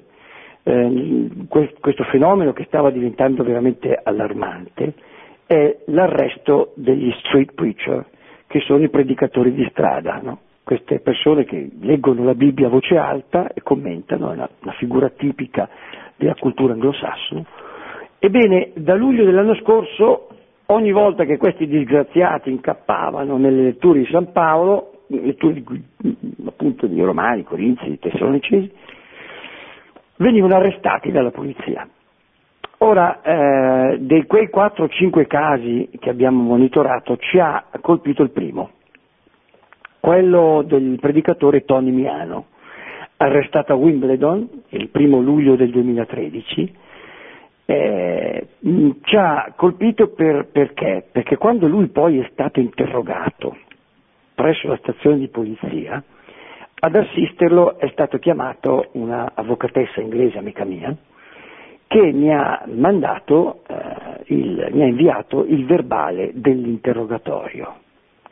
eh, questo fenomeno che stava diventando veramente allarmante è l'arresto degli street preacher, che sono i predicatori di strada, no? queste persone che leggono la Bibbia a voce alta e commentano, è una, una figura tipica della cultura anglosassone. Ebbene, da luglio dell'anno scorso, ogni volta che questi disgraziati incappavano nelle letture di San Paolo, letture appunto di Romani, Corinzi, Tessalonicesi, venivano arrestati dalla polizia. Ora, eh, di quei 4-5 casi che abbiamo monitorato ci ha colpito il primo, quello del predicatore Tony Miano, arrestato a Wimbledon il primo luglio del 2013. Eh, ci ha colpito per, perché? Perché quando lui poi è stato interrogato presso la stazione di polizia, ad assisterlo è stato chiamato una avvocatessa inglese, amica mia, che mi ha mandato, eh, il, mi ha inviato il verbale dell'interrogatorio,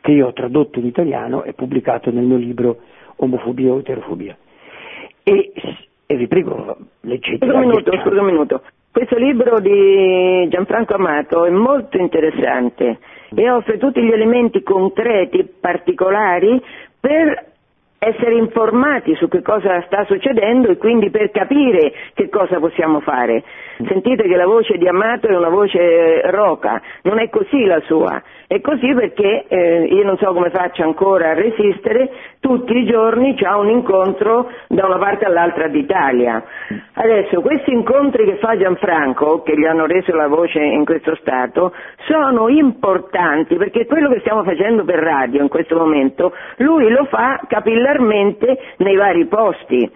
che io ho tradotto in italiano e pubblicato nel mio libro Omofobia o Eterofobia. E, e vi prego, leggete. Scusa un minuto, scusa un minuto. Questo libro di Gianfranco Amato è molto interessante e offre tutti gli elementi concreti, particolari, per essere informati su che cosa sta succedendo e quindi per capire che cosa possiamo fare. Sentite che la voce di Amato è una voce roca, non è così la sua, è così perché eh, io non so come faccia ancora a resistere, tutti i giorni c'è un incontro da una parte all'altra d'Italia. Adesso questi incontri che fa Gianfranco, che gli hanno reso la voce in questo stato, sono importanti perché quello che stiamo facendo per radio in questo momento, lui lo fa capillarmente nei vari posti.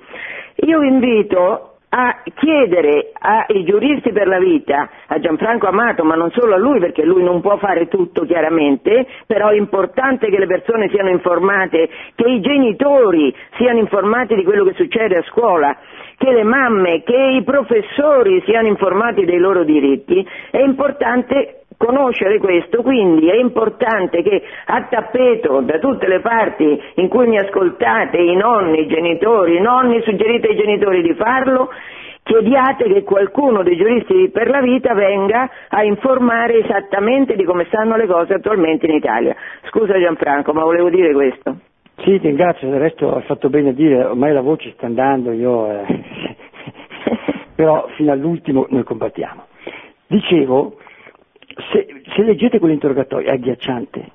Io vi invito a chiedere ai giuristi per la vita, a Gianfranco Amato, ma non solo a lui perché lui non può fare tutto chiaramente, però è importante che le persone siano informate, che i genitori siano informati di quello che succede a scuola, che le mamme, che i professori siano informati dei loro diritti, è importante conoscere questo, quindi è importante che a tappeto da tutte le parti in cui mi ascoltate, i nonni, i genitori, i nonni suggerite ai genitori di farlo, chiediate che qualcuno dei giuristi per la vita venga a informare esattamente di come stanno le cose attualmente in Italia. Scusa Gianfranco, ma volevo dire questo. Sì, ti ringrazio, del resto hai fatto bene a dire, ormai la voce sta andando, io, eh, però fino all'ultimo noi combattiamo. Dicevo, se, se leggete quell'interrogatorio è agghiacciante,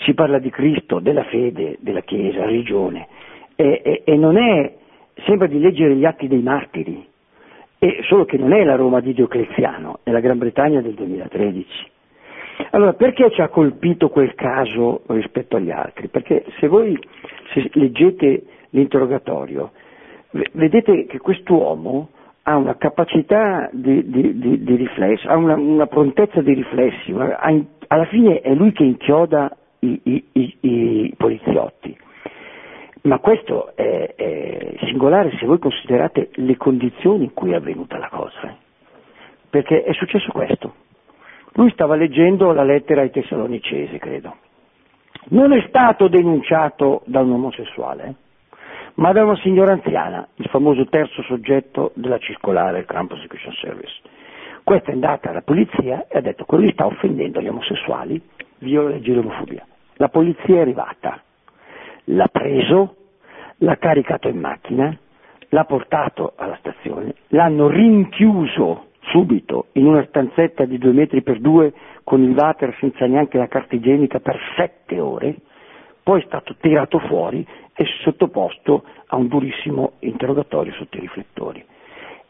si parla di Cristo, della fede, della Chiesa, religione, e, e, e non è, sembra di leggere gli atti dei martiri, e solo che non è la Roma di Diocleziano, è la Gran Bretagna del 2013. Allora, perché ci ha colpito quel caso rispetto agli altri? Perché se voi se leggete l'interrogatorio, vedete che quest'uomo ha una capacità di, di, di, di riflesso, ha una, una, prontezza di riflessi, una, alla fine è lui che inchioda i, i, i, i poliziotti. Ma questo è, è, singolare se voi considerate le condizioni in cui è avvenuta la cosa, eh? perché è successo questo. Lui stava leggendo la lettera ai Tessalonicesi, credo. Non è stato denunciato da un omosessuale, eh? Ma da una signora anziana, il famoso terzo soggetto della circolare del Crime Prosecution Service. Questa è andata alla polizia e ha detto quello sta offendendo gli omosessuali, viola la legge dell'omofobia. La polizia è arrivata, l'ha preso, l'ha caricato in macchina, l'ha portato alla stazione, l'hanno rinchiuso subito in una stanzetta di due metri per due con il water senza neanche la carta igienica per sette ore, poi è stato tirato fuori e sottoposto a un durissimo interrogatorio sotto i riflettori.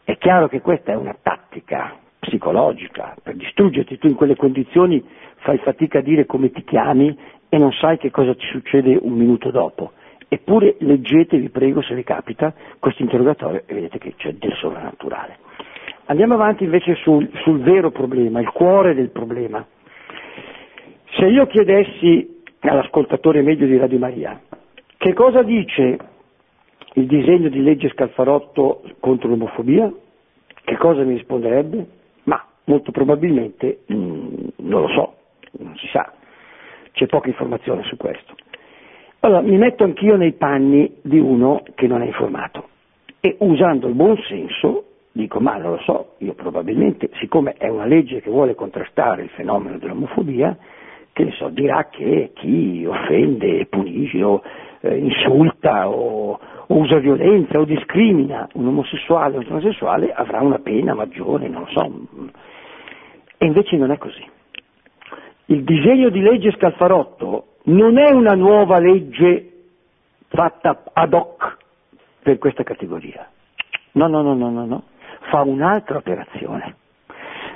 È chiaro che questa è una tattica psicologica per distruggerti, tu in quelle condizioni fai fatica a dire come ti chiami e non sai che cosa ti succede un minuto dopo. Eppure leggete, vi prego, se vi capita, questo interrogatorio e vedete che c'è del sovrannaturale. Andiamo avanti invece sul, sul vero problema, il cuore del problema. Se io chiedessi all'ascoltatore medio di Radio Maria che cosa dice il disegno di legge Scalfarotto contro l'omofobia, che cosa mi risponderebbe? Ma molto probabilmente mh, mm, non lo so, non si sa, c'è poca informazione su questo. Allora mi metto anch'io nei panni di uno che non è informato e usando il buon senso dico ma non lo so, io probabilmente, siccome è una legge che vuole contrastare il fenomeno dell'omofobia, che ne so, dirà che chi offende, punisce o eh, insulta o, o, usa violenza o discrimina un omosessuale o un transessuale avrà una pena maggiore, non lo so. E invece non è così. Il disegno di legge Scalfarotto non è una nuova legge fatta ad hoc per questa categoria. No, no, no, no, no, no. Fa un'altra operazione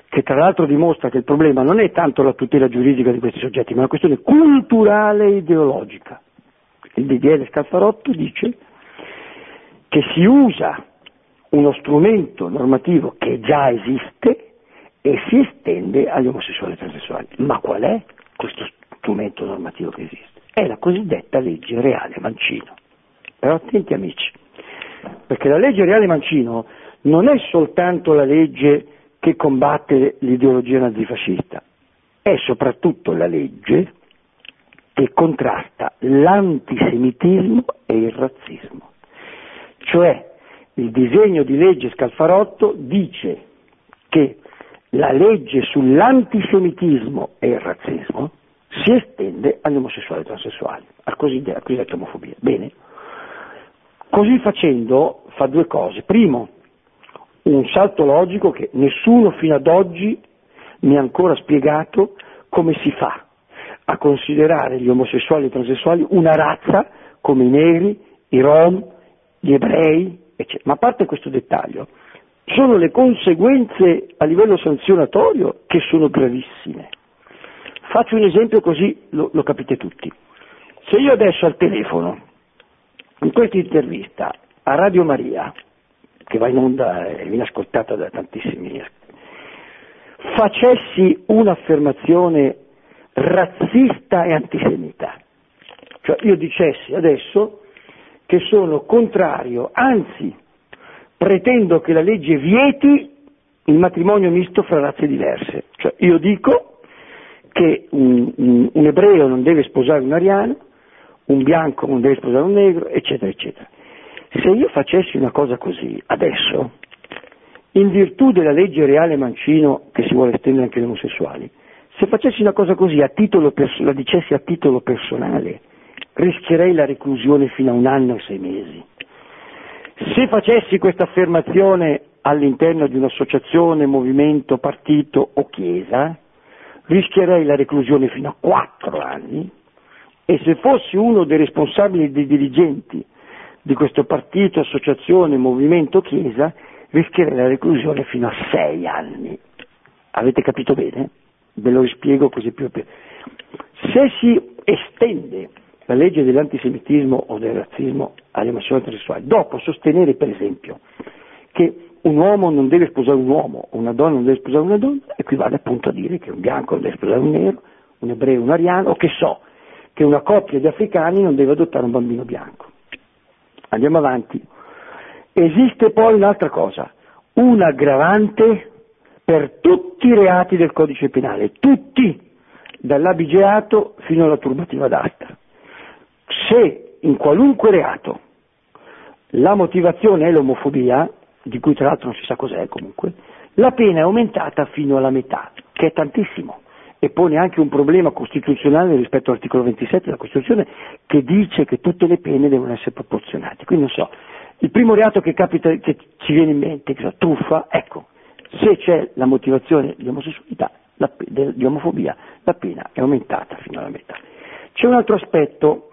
che tra l'altro dimostra che il problema non è tanto la tutela giuridica di questi soggetti, ma una questione culturale e ideologica. Il DDL Scalfarotto dice che si usa uno strumento normativo che già esiste e si estende agli omosessuali e transessuali. Ma qual è questo strumento normativo che esiste? È la cosiddetta legge reale Mancino. Però attenti amici, perché la legge reale Mancino non è soltanto la legge che combatte l'ideologia nazifascista, è soprattutto la legge che contrasta l'antisemitismo e il razzismo. Cioè il disegno di legge Scalfarotto dice che la legge sull'antisemitismo e il razzismo si estende agli omosessuali e transessuali, al cosiddetto, cosiddetta omofobia. Bene, così facendo fa due cose. Primo, un salto logico che nessuno fino ad oggi mi ha ancora spiegato come si fa a considerare gli omosessuali e i transessuali una razza come i neri, i rom, gli ebrei, eccetera. Ma a parte questo dettaglio, sono le conseguenze a livello sanzionatorio che sono gravissime. Faccio un esempio così lo, lo capite tutti. Se io adesso al telefono, in questa intervista a Radio Maria, che va in onda e viene ascoltata da tantissimi, facessi un'affermazione razzista e antisemita. Cioè io dicessi adesso che sono contrario, anzi pretendo che la legge vieti il matrimonio misto fra razze diverse. Cioè io dico che un, un, un ebreo non deve sposare un ariano, un bianco non deve sposare un negro, eccetera, eccetera. Se io facessi una cosa così adesso, in virtù della legge reale Mancino che si vuole estendere anche agli omosessuali, se facessi una cosa così, pers- la dicessi a titolo personale, rischierei la reclusione fino a un anno e sei mesi. Se facessi questa affermazione all'interno di un'associazione, movimento, partito o chiesa, rischierei la reclusione fino a quattro anni e se fossi uno dei responsabili dei dirigenti di questo partito, associazione, movimento, chiesa, rischierei la reclusione fino a sei anni. Avete capito bene? Ve lo rispiego così più. Se si estende la legge dell'antisemitismo o del razzismo alle omosessuali transessuali, dopo sostenere per esempio che un uomo non deve sposare un uomo una donna non deve sposare una donna, equivale appunto a dire che un bianco non deve sposare un nero, un ebreo un ariano, o che so, che una coppia di africani non deve adottare un bambino bianco. Andiamo avanti. Esiste poi un'altra cosa, un aggravante per tutti i reati del codice penale, tutti, dall'abigeato fino alla turbativa d'asta. Se in qualunque reato la motivazione è l'omofobia, di cui tra l'altro non si sa cos'è comunque, la pena è aumentata fino alla metà, che è tantissimo, e pone anche un problema costituzionale rispetto all'articolo 27 della Costituzione che dice che tutte le pene devono essere proporzionate. Quindi non so, il primo reato che, capita, che ci viene in mente, che so, truffa, ecco, se c'è la motivazione di omosessualità, la, di omofobia, la pena è aumentata fino alla metà. C'è un altro aspetto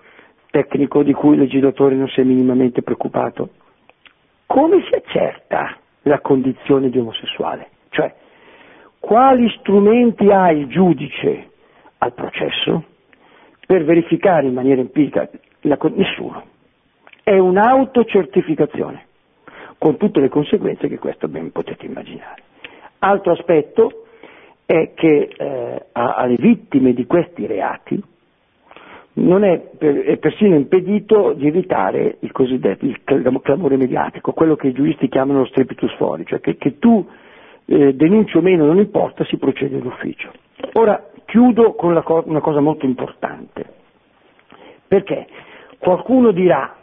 tecnico di cui il legislatore non si è minimamente preoccupato. Come si accerta la condizione di omosessuale. Cioè, quali strumenti ha il giudice al processo per verificare in maniera empirica la, nessuno. È un'autocertificazione, con tutte le conseguenze che questo ben potete immaginare. Altro aspetto è che eh, alle vittime di questi reati non è, per, è, persino impedito di evitare il cosiddetto il clamore mediatico, quello che i giuristi chiamano lo strepitus fuori, cioè che, che tu eh, denunci o meno non importa, si procede d'ufficio. Ora chiudo con co- una cosa molto importante, perché qualcuno dirà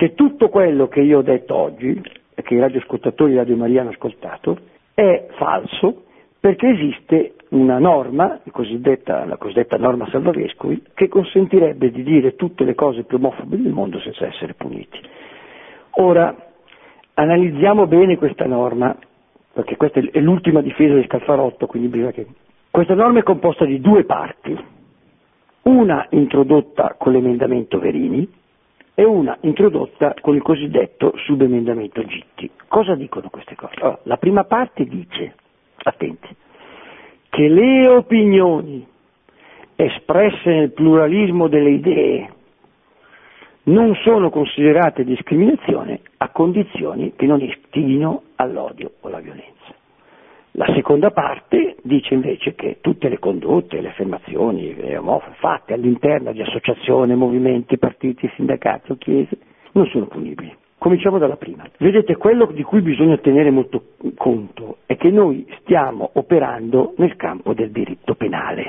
che tutto quello che io ho detto oggi, e che i radioascoltatori di Radio Maria hanno ascoltato, è falso perché esiste una norma, la cosiddetta, la cosiddetta norma Salvavescovi, che consentirebbe di dire tutte le cose più omofobe del mondo senza essere puniti. Ora, analizziamo bene questa norma, perché questa è l'ultima difesa di Scalfarotto, quindi bisogna che... Questa norma è composta di due parti, una introdotta con l'emendamento Verini e una introdotta con il cosiddetto subemendamento Gitti. Cosa dicono queste cose? Allora, la prima parte dice attenti, che le opinioni espresse nel pluralismo delle idee non sono considerate discriminazione a condizioni che non istighino all'odio o alla violenza. La seconda parte dice invece che tutte le condotte, le affermazioni le fatte all'interno di associazioni, movimenti, partiti, sindacati o chiese non sono punibili. Cominciamo dalla prima. Vedete, quello di cui bisogna tenere molto conto è che noi stiamo operando nel campo del diritto penale.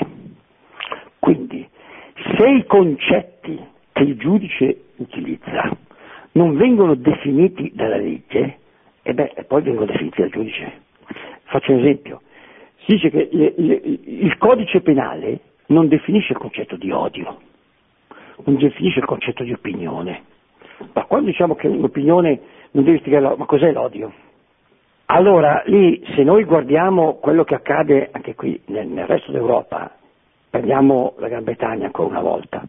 Quindi, se i concetti che il giudice utilizza non vengono definiti dalla legge, e beh, poi vengono definiti dal giudice. Faccio un esempio. Si dice che il codice penale non definisce il concetto di odio, non definisce il concetto di opinione, ma quando diciamo che un'opinione non deve spiegare, ma cos'è l'odio? Allora lì se noi guardiamo quello che accade anche qui nel, nel resto d'Europa, prendiamo la Gran Bretagna ancora una volta,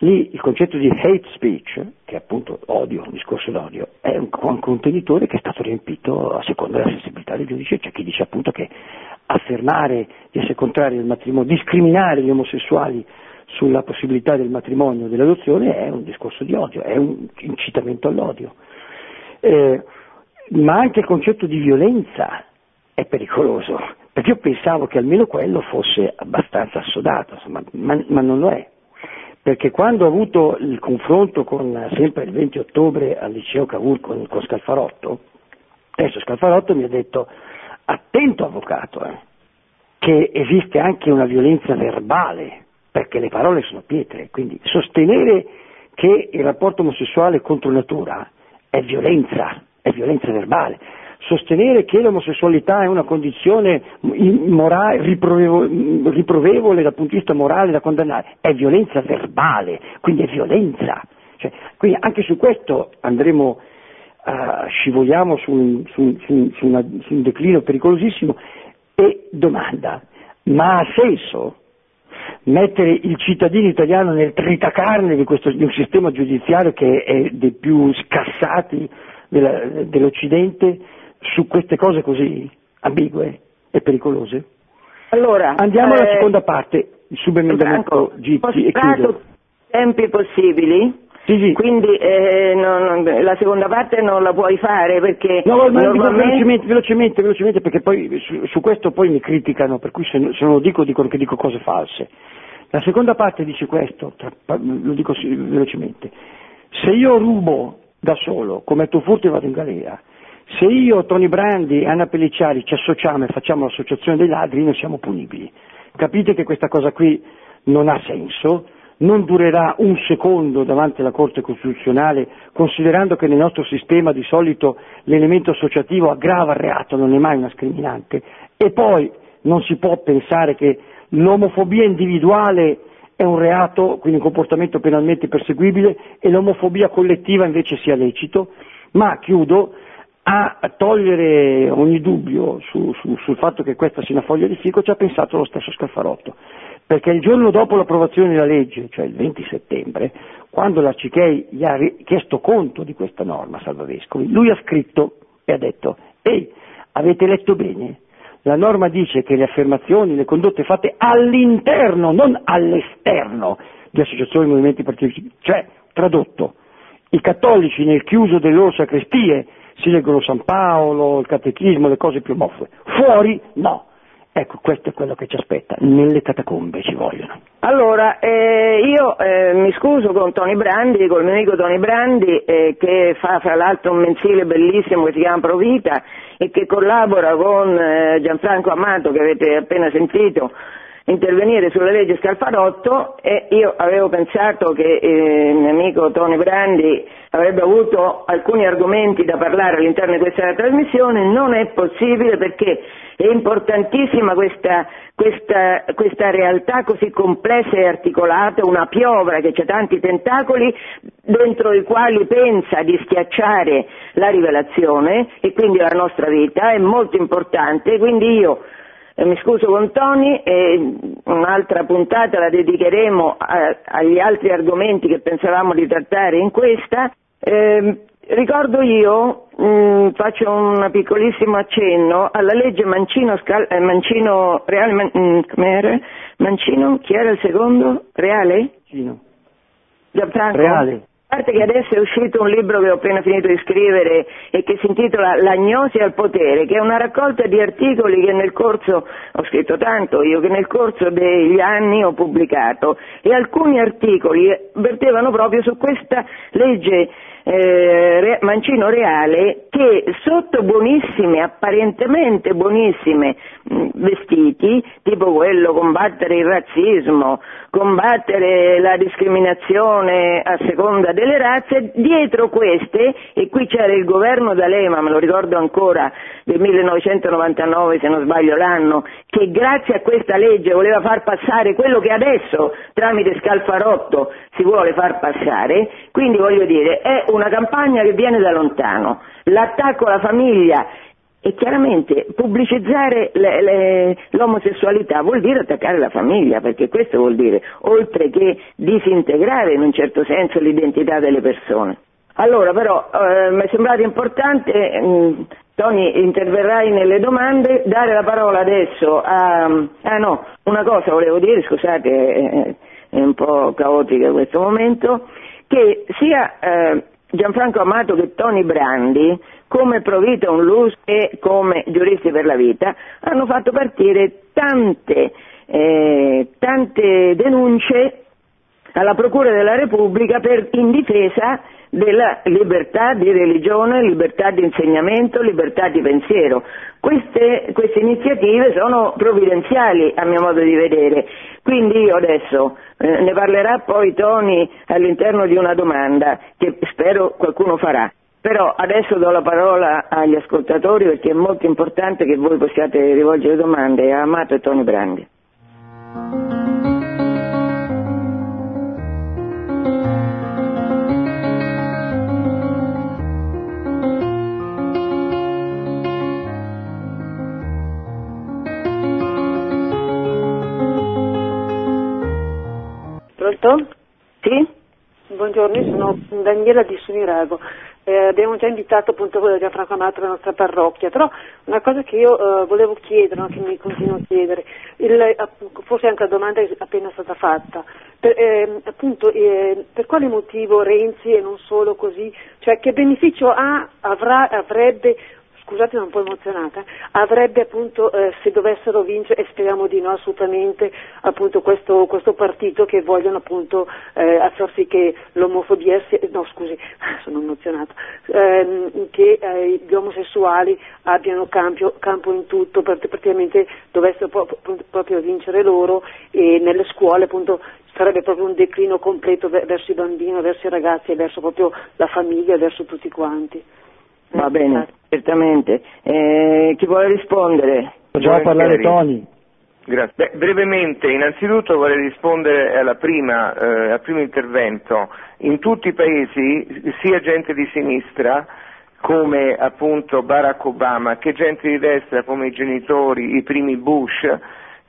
lì il concetto di hate speech, che è appunto odio, un discorso d'odio, è un, un, contenitore che è stato riempito a seconda della sensibilità del giudice, c'è chi dice appunto che affermare di essere contrario al matrimonio, discriminare gli omosessuali sulla possibilità del matrimonio o dell'adozione è un discorso di odio, è un incitamento all'odio. Eh, ma anche il concetto di violenza è pericoloso, perché io pensavo che almeno quello fosse abbastanza assodato, insomma, ma, ma, non lo è. Perché quando ho avuto il confronto con, sempre il 20 ottobre al liceo Cavour con, con Scalfarotto, adesso Scalfarotto mi ha detto attento avvocato, eh, che esiste anche una violenza verbale perché le parole sono pietre, quindi sostenere che il rapporto omosessuale contro natura è violenza, è violenza verbale. Sostenere che l'omosessualità è una condizione morale, riprovevole dal punto di vista morale da condannare è violenza verbale, quindi è violenza. Cioè, quindi anche su questo andremo, uh, scivoliamo su un, su, su, su, una, su un declino pericolosissimo e domanda, ma ha senso mettere il cittadino italiano nel tritacarne di, questo, di un sistema giudiziario che è dei più scassati della, dell'Occidente su queste cose così ambigue e pericolose? Allora, Andiamo alla eh, seconda parte, il subemendamento Gitti e chiudo. tempi possibili sì, sì. Quindi eh, non, la seconda parte non la puoi fare perché no, normalmente... velocemente, velocemente, velocemente, perché poi su, su, questo poi mi criticano, per cui se, se, non lo dico dicono che dico cose false. La seconda parte dice questo, tra, lo dico velocemente. Se io rubo da solo, commetto furto e vado in galera, se io, Tony Brandi Anna Pellicciari ci associamo e facciamo l'associazione dei ladri, noi siamo punibili. Capite che questa cosa qui non ha senso? non durerà un secondo davanti alla Corte Costituzionale, considerando che nel nostro sistema di solito l'elemento associativo aggrava il reato, non è mai una scriminante, e poi non si può pensare che l'omofobia individuale è un reato, quindi un comportamento penalmente perseguibile, e l'omofobia collettiva invece sia lecito, ma chiudo a togliere ogni dubbio su, su, sul fatto che questa sia una foglia di fico ci ha pensato lo stesso Scaffarotto perché il giorno dopo l'approvazione della legge, cioè il 20 settembre, quando l'Arcichei gli ha chiesto conto di questa norma Salvavescovi, lui ha scritto, e ha detto, ehi, avete letto bene? La norma dice che le affermazioni, le condotte fatte all'interno, non all'esterno di associazioni, movimenti, partiti, cioè, tradotto, i cattolici nel chiuso delle loro sacrestie si leggono San Paolo, il catechismo, le cose più moffe, fuori no. Ecco, questo è quello che ci aspetta, nelle catacombe ci vogliono. Allora, eh, io eh, mi scuso con Tony Brandi, col mio amico Tony Brandi, eh, che fa fra l'altro un mensile bellissimo che si chiama Provita e che collabora con eh, Gianfranco Amato, che avete appena sentito, intervenire sulla legge Scalfarotto e io avevo pensato che eh, il mio amico Tony Brandi avrebbe avuto alcuni argomenti da parlare all'interno di questa trasmissione, non è possibile perché è importantissima questa, questa, questa realtà così complessa e articolata, una piovra che ha tanti tentacoli dentro i quali pensa di schiacciare la rivelazione e quindi la nostra vita, è molto importante, quindi io mi scuso con Tony e un'altra puntata la dedicheremo a, agli altri argomenti che pensavamo di trattare in questa. Eh, ricordo io, mh, mm, faccio un piccolissimo accenno alla legge Mancino, Scal- eh, Mancino Reale, man- mm, Mancino, chi era il secondo? Reale? Mancino. Gianfranco? Reale. Parte che adesso è uscito un libro che ho appena finito di scrivere e che si intitola L'agnosi al potere, che è una raccolta di articoli che nel corso, ho scritto tanto io, che nel corso degli anni ho pubblicato. E alcuni articoli vertevano proprio su questa legge eh, Mancino Reale che sotto buonissime, apparentemente buonissime mh, vestiti, tipo quello combattere il razzismo, combattere la discriminazione a seconda delle razze, dietro queste, e qui c'era il governo D'Alema, me lo ricordo ancora, del 1999 se non sbaglio l'anno, che grazie a questa legge voleva far passare quello che adesso tramite Scalfarotto si vuole far passare, quindi voglio dire è una campagna che viene da lontano, l'attacco alla famiglia e chiaramente pubblicizzare le, le, l'omosessualità vuol dire attaccare la famiglia, perché questo vuol dire, oltre che disintegrare in un certo senso l'identità delle persone. Allora però eh, mi è sembrato importante, mh, mm, Tony interverrai nelle domande, dare la parola adesso a... Ah no, una cosa volevo dire, scusate, è, è un po' caotica questo momento, che sia eh, Gianfranco Amato che Tony Brandi come Provita un Luz e come Giuristi per la Vita, hanno fatto partire tante, eh, tante denunce alla Procura della Repubblica per, in difesa della libertà di religione, libertà di insegnamento, libertà di pensiero. Queste, queste, iniziative sono provvidenziali a mio modo di vedere, quindi io adesso ne parlerà poi Tony all'interno di una domanda che spero qualcuno farà. Però adesso do la parola agli ascoltatori perché è molto importante che voi possiate rivolgere domande a Amato e Tony Brandi. Pronto? Sì? Buongiorno, sono Daniela di Sunirago eh, abbiamo già invitato appunto Gianfranco Amato alla nostra parrocchia, però una cosa che io eh, volevo chiedere, no, che mi continuo a chiedere, il, forse anche la domanda è appena stata fatta, per, eh, appunto per quale motivo Renzi e non solo così, cioè che beneficio ha, avrà, avrebbe scusate sono un po' emozionata, avrebbe appunto, eh, se dovessero vincere, e speriamo di no assolutamente, appunto questo, questo partito che vogliono appunto eh, far sì che l'omofobia, sia, no scusi, sono emozionata, ehm, che eh, gli omosessuali abbiano campo, campo in tutto, praticamente dovessero proprio vincere loro e nelle scuole appunto sarebbe proprio un declino completo verso i bambini, verso i ragazzi, verso proprio la famiglia, verso tutti quanti. Va bene, certamente. Eh, chi vuole rispondere? Facciamo parlare Tony. Grazie. Beh, brevemente, innanzitutto vorrei rispondere prima, eh, al primo intervento. In tutti i paesi, sia gente di sinistra come appunto Barack Obama che gente di destra come i genitori, i primi Bush,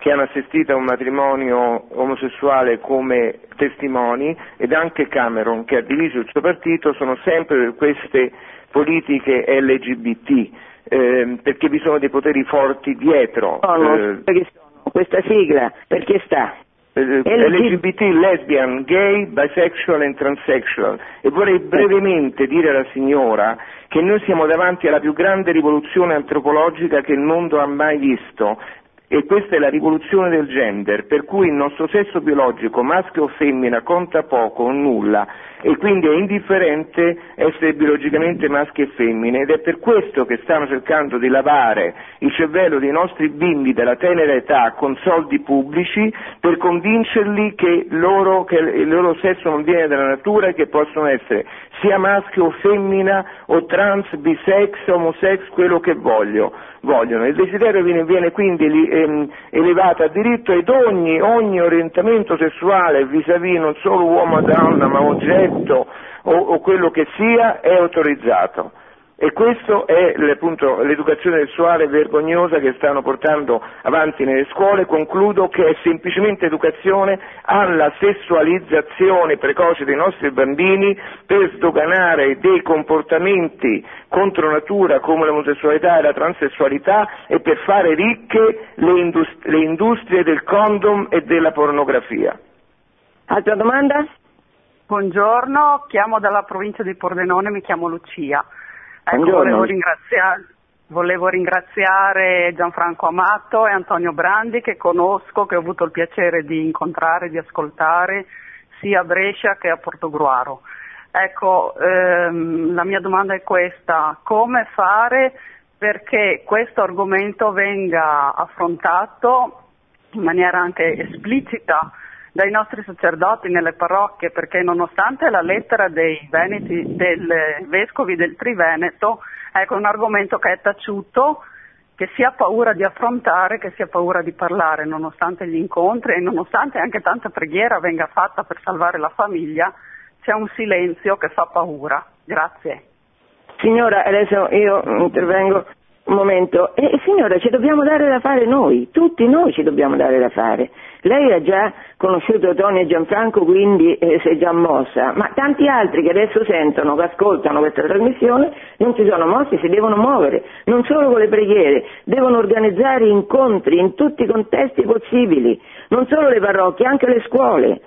che hanno assistito a un matrimonio omosessuale come testimoni ed anche Cameron che ha diviso il suo partito sono sempre per queste politiche LGBT eh, perché vi sono dei poteri forti dietro. Sono, eh, sono, questa sigla perché sta? Eh, LGBT, lesbian, gay, bisexual e transsexual e vorrei brevemente dire alla signora che noi siamo davanti alla più grande rivoluzione antropologica che il mondo ha mai visto e questa è la rivoluzione del gender, per cui il nostro sesso biologico, maschio o femmina, conta poco o nulla. E quindi è indifferente essere biologicamente maschi e femmine. Ed è per questo che stanno cercando di lavare il cervello dei nostri bimbi della tenera età con soldi pubblici per convincerli che, loro, che il loro sesso non viene dalla natura e che possono essere sia maschio o femmina o trans, bisex, homosex, quello che voglio, vogliono. Il desiderio viene, viene quindi ehm, elevato a diritto ed ogni, ogni orientamento sessuale vis-à-vis non solo uomo o donna ma oggetto o, o quello che sia è autorizzato. E questa è appunto, l'educazione sessuale vergognosa che stanno portando avanti nelle scuole. Concludo che è semplicemente educazione alla sessualizzazione precoce dei nostri bambini per sdoganare dei comportamenti contro natura come l'omosessualità e la transessualità e per fare ricche le, indust- le industrie del condom e della pornografia. Altra domanda? Buongiorno, chiamo dalla provincia di Pordenone, mi chiamo Lucia. Ecco, volevo, ringraziare, volevo ringraziare Gianfranco Amato e Antonio Brandi che conosco, che ho avuto il piacere di incontrare, di ascoltare sia a Brescia che a Portogruaro. Ecco, ehm, la mia domanda è questa, come fare perché questo argomento venga affrontato in maniera anche esplicita dai nostri sacerdoti nelle parrocchie perché nonostante la lettera dei veneti, del vescovi del Triveneto, ecco un argomento che è taciuto, che si ha paura di affrontare, che si ha paura di parlare, nonostante gli incontri e nonostante anche tanta preghiera venga fatta per salvare la famiglia, c'è un silenzio che fa paura. Grazie. Signora, adesso io intervengo un momento. E, signora, ci dobbiamo dare da fare noi, tutti noi ci dobbiamo dare da fare. Lei ha già conosciuto Tony e Gianfranco, quindi eh, si è già mossa, ma tanti altri che adesso sentono, che ascoltano questa trasmissione, non si sono mossi, si devono muovere, non solo con le preghiere, devono organizzare incontri in tutti i contesti possibili, non solo le parrocchie, anche le scuole.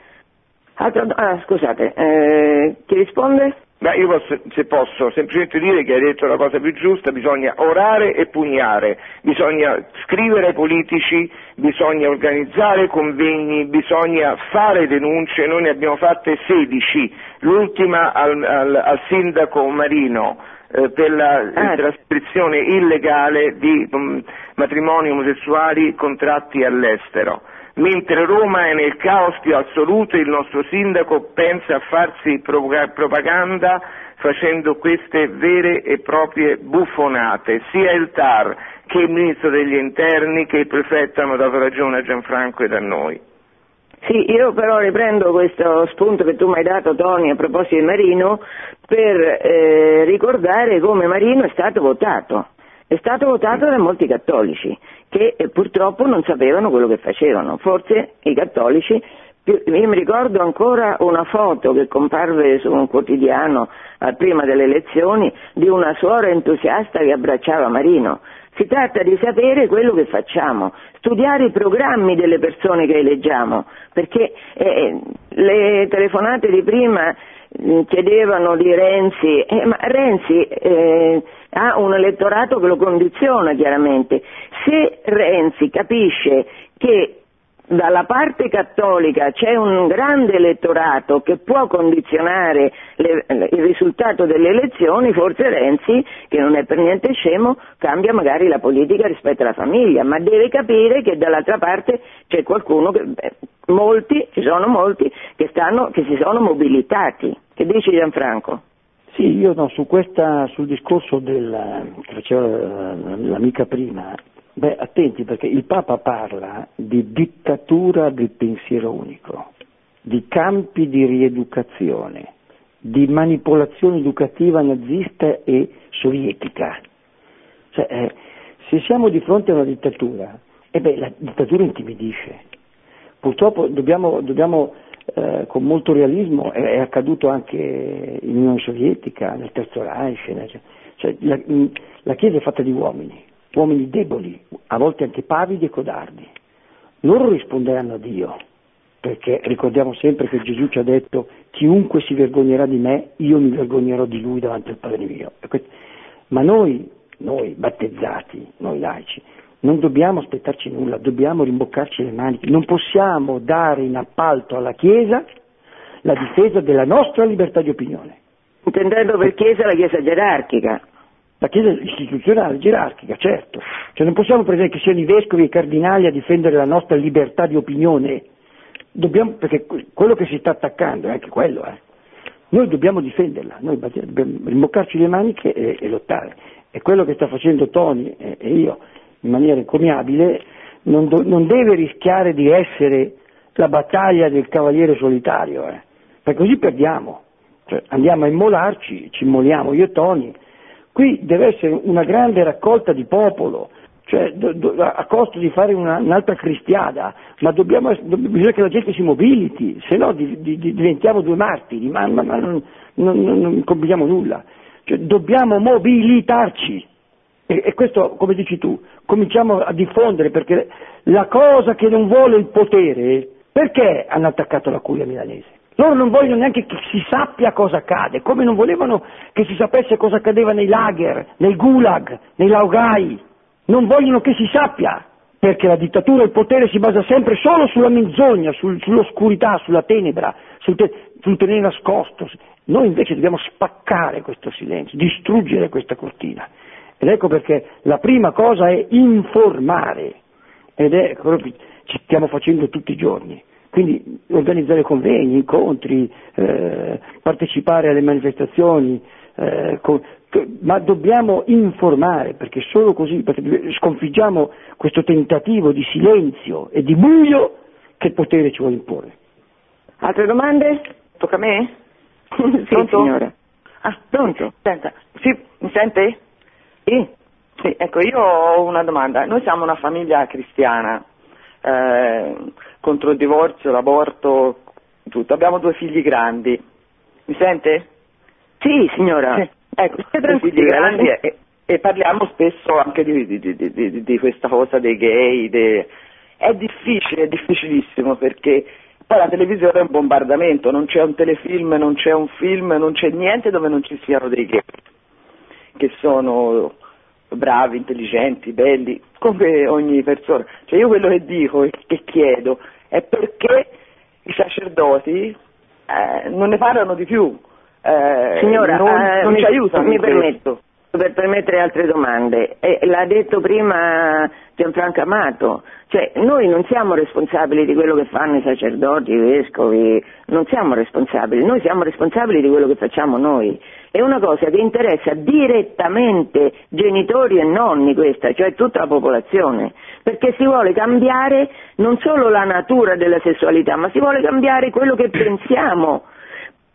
Altra, ah, scusate, eh, chi risponde? Ma io posso, se posso semplicemente dire che hai detto la cosa più giusta, bisogna orare e pugnare, bisogna scrivere ai politici, bisogna organizzare convegni, bisogna fare denunce, noi ne abbiamo fatte 16, l'ultima al, al, al sindaco Marino eh, per la ah. trascrizione illegale di um, matrimoni omosessuali contratti all'estero. Mentre Roma è nel caos più assoluto, il nostro sindaco pensa a farsi propaganda facendo queste vere e proprie buffonate. Sia il TAR che il Ministro degli Interni che il Prefetto hanno dato ragione a Gianfranco e a noi. Sì, io però riprendo questo spunto che tu mi hai dato, Tony, a proposito di Marino, per eh, ricordare come Marino è stato votato. È stato votato da molti cattolici che eh, purtroppo non sapevano quello che facevano. Forse i cattolici, io mi ricordo ancora una foto che comparve su un quotidiano prima delle elezioni di una suora entusiasta che abbracciava Marino. Si tratta di sapere quello che facciamo, studiare i programmi delle persone che eleggiamo, perché eh, le telefonate di prima mm, chiedevano di Renzi, eh, ma Renzi eh, ha un elettorato che lo condiziona chiaramente. Se Renzi capisce che dalla parte cattolica c'è un grande elettorato che può condizionare le, il risultato delle elezioni, forse Renzi, che non è per niente scemo, cambia magari la politica rispetto alla famiglia, ma deve capire che dall'altra parte c'è qualcuno, che, beh, molti, ci sono molti, che, stanno, che si sono mobilitati. Che dice Gianfranco? Sì, io no, su questa, sul discorso del, che faceva l'amica prima, beh, attenti perché il Papa parla di dittatura del pensiero unico, di campi di rieducazione, di manipolazione educativa nazista e sovietica. Cioè, eh, se siamo di fronte a una dittatura, E beh, la dittatura intimidisce. Purtroppo dobbiamo, dobbiamo eh, con molto realismo, è, è, accaduto anche in Unione Sovietica, nel Terzo Reich, cioè, la, la Chiesa è fatta di uomini, uomini deboli, a volte anche pavidi e codardi. Loro risponderanno a Dio, perché ricordiamo sempre che Gesù ci ha detto chiunque si vergognerà di me, io mi vergognerò di lui davanti al Padre mio. Ma noi, noi battezzati, noi laici, non dobbiamo aspettarci nulla, dobbiamo rimboccarci le maniche, non possiamo dare in appalto alla Chiesa la difesa della nostra libertà di opinione. Intendendo per Chiesa la Chiesa gerarchica. La Chiesa istituzionale, gerarchica, certo. Cioè non possiamo pretendere che siano i vescovi e i cardinali a difendere la nostra libertà di opinione, dobbiamo, perché quello che si sta attaccando è anche quello. Eh. Noi dobbiamo difenderla, noi dobbiamo rimboccarci le maniche e, e lottare. E quello che sta facendo Tony e, e io in maniera incommiabile, non, do, non, deve rischiare di essere la battaglia del cavaliere solitario, eh, perché così perdiamo, cioè, andiamo a immolarci, ci immoliamo io e Tony, qui deve essere una grande raccolta di popolo, cioè, do, do, a costo di fare una, un'altra cristiada, ma dobbiamo, do, bisogna che la gente si mobiliti, se no di, di, di, diventiamo due martiri, ma, ma, ma non, non, non, non combiniamo nulla. Cioè, dobbiamo mobilitarci. E, e, questo, come dici tu, cominciamo a diffondere perché la cosa che non vuole il potere, perché hanno attaccato la curia milanese? Loro non vogliono neanche che si sappia cosa accade, come non volevano che si sapesse cosa accadeva nei lager, nei gulag, nei laugai. Non vogliono che si sappia, perché la dittatura e il potere si basa sempre solo sulla menzogna, sul, sull'oscurità, sulla tenebra, sul, te, sul tenere nascosto. Noi invece dobbiamo spaccare questo silenzio, distruggere questa cortina. Ed ecco perché la prima cosa è informare, ed è quello che ci stiamo facendo tutti i giorni. Quindi organizzare convegni, incontri, eh, partecipare alle manifestazioni, eh, con, ma dobbiamo informare perché solo così sconfiggiamo questo tentativo di silenzio e di buio che il potere ci vuole imporre. Altre domande? Tocca a me? sì, pronto? signora. Ah, pronto? Senta, sì, mi sente? Sì. Sì, ecco, io ho una domanda. Noi siamo una famiglia cristiana, eh, contro il divorzio, l'aborto, tutto. Abbiamo due figli grandi. Mi sente? Sì, signora. Sì. Ecco, due figli grandi e, e, parliamo spesso anche di, di, di, di questa cosa dei gay. De... È difficile, è difficilissimo perché poi la televisione è un bombardamento, non c'è un telefilm, non c'è un film, non c'è niente dove non ci siano dei gay che sono bravi, intelligenti, belli, come ogni persona. Cioè io quello che dico e che chiedo è perché i sacerdoti eh, non ne parlano di più. Eh, Signora, non, eh, non mi, ci aiutano. Mi permetto, per permettere altre domande. Eh, l'ha detto prima Gianfranco Amato, cioè noi non siamo responsabili di quello che fanno i sacerdoti, i vescovi, non siamo responsabili, noi siamo responsabili di quello che facciamo noi. È una cosa che interessa direttamente genitori e nonni questa, cioè tutta la popolazione, perché si vuole cambiare non solo la natura della sessualità, ma si vuole cambiare quello che pensiamo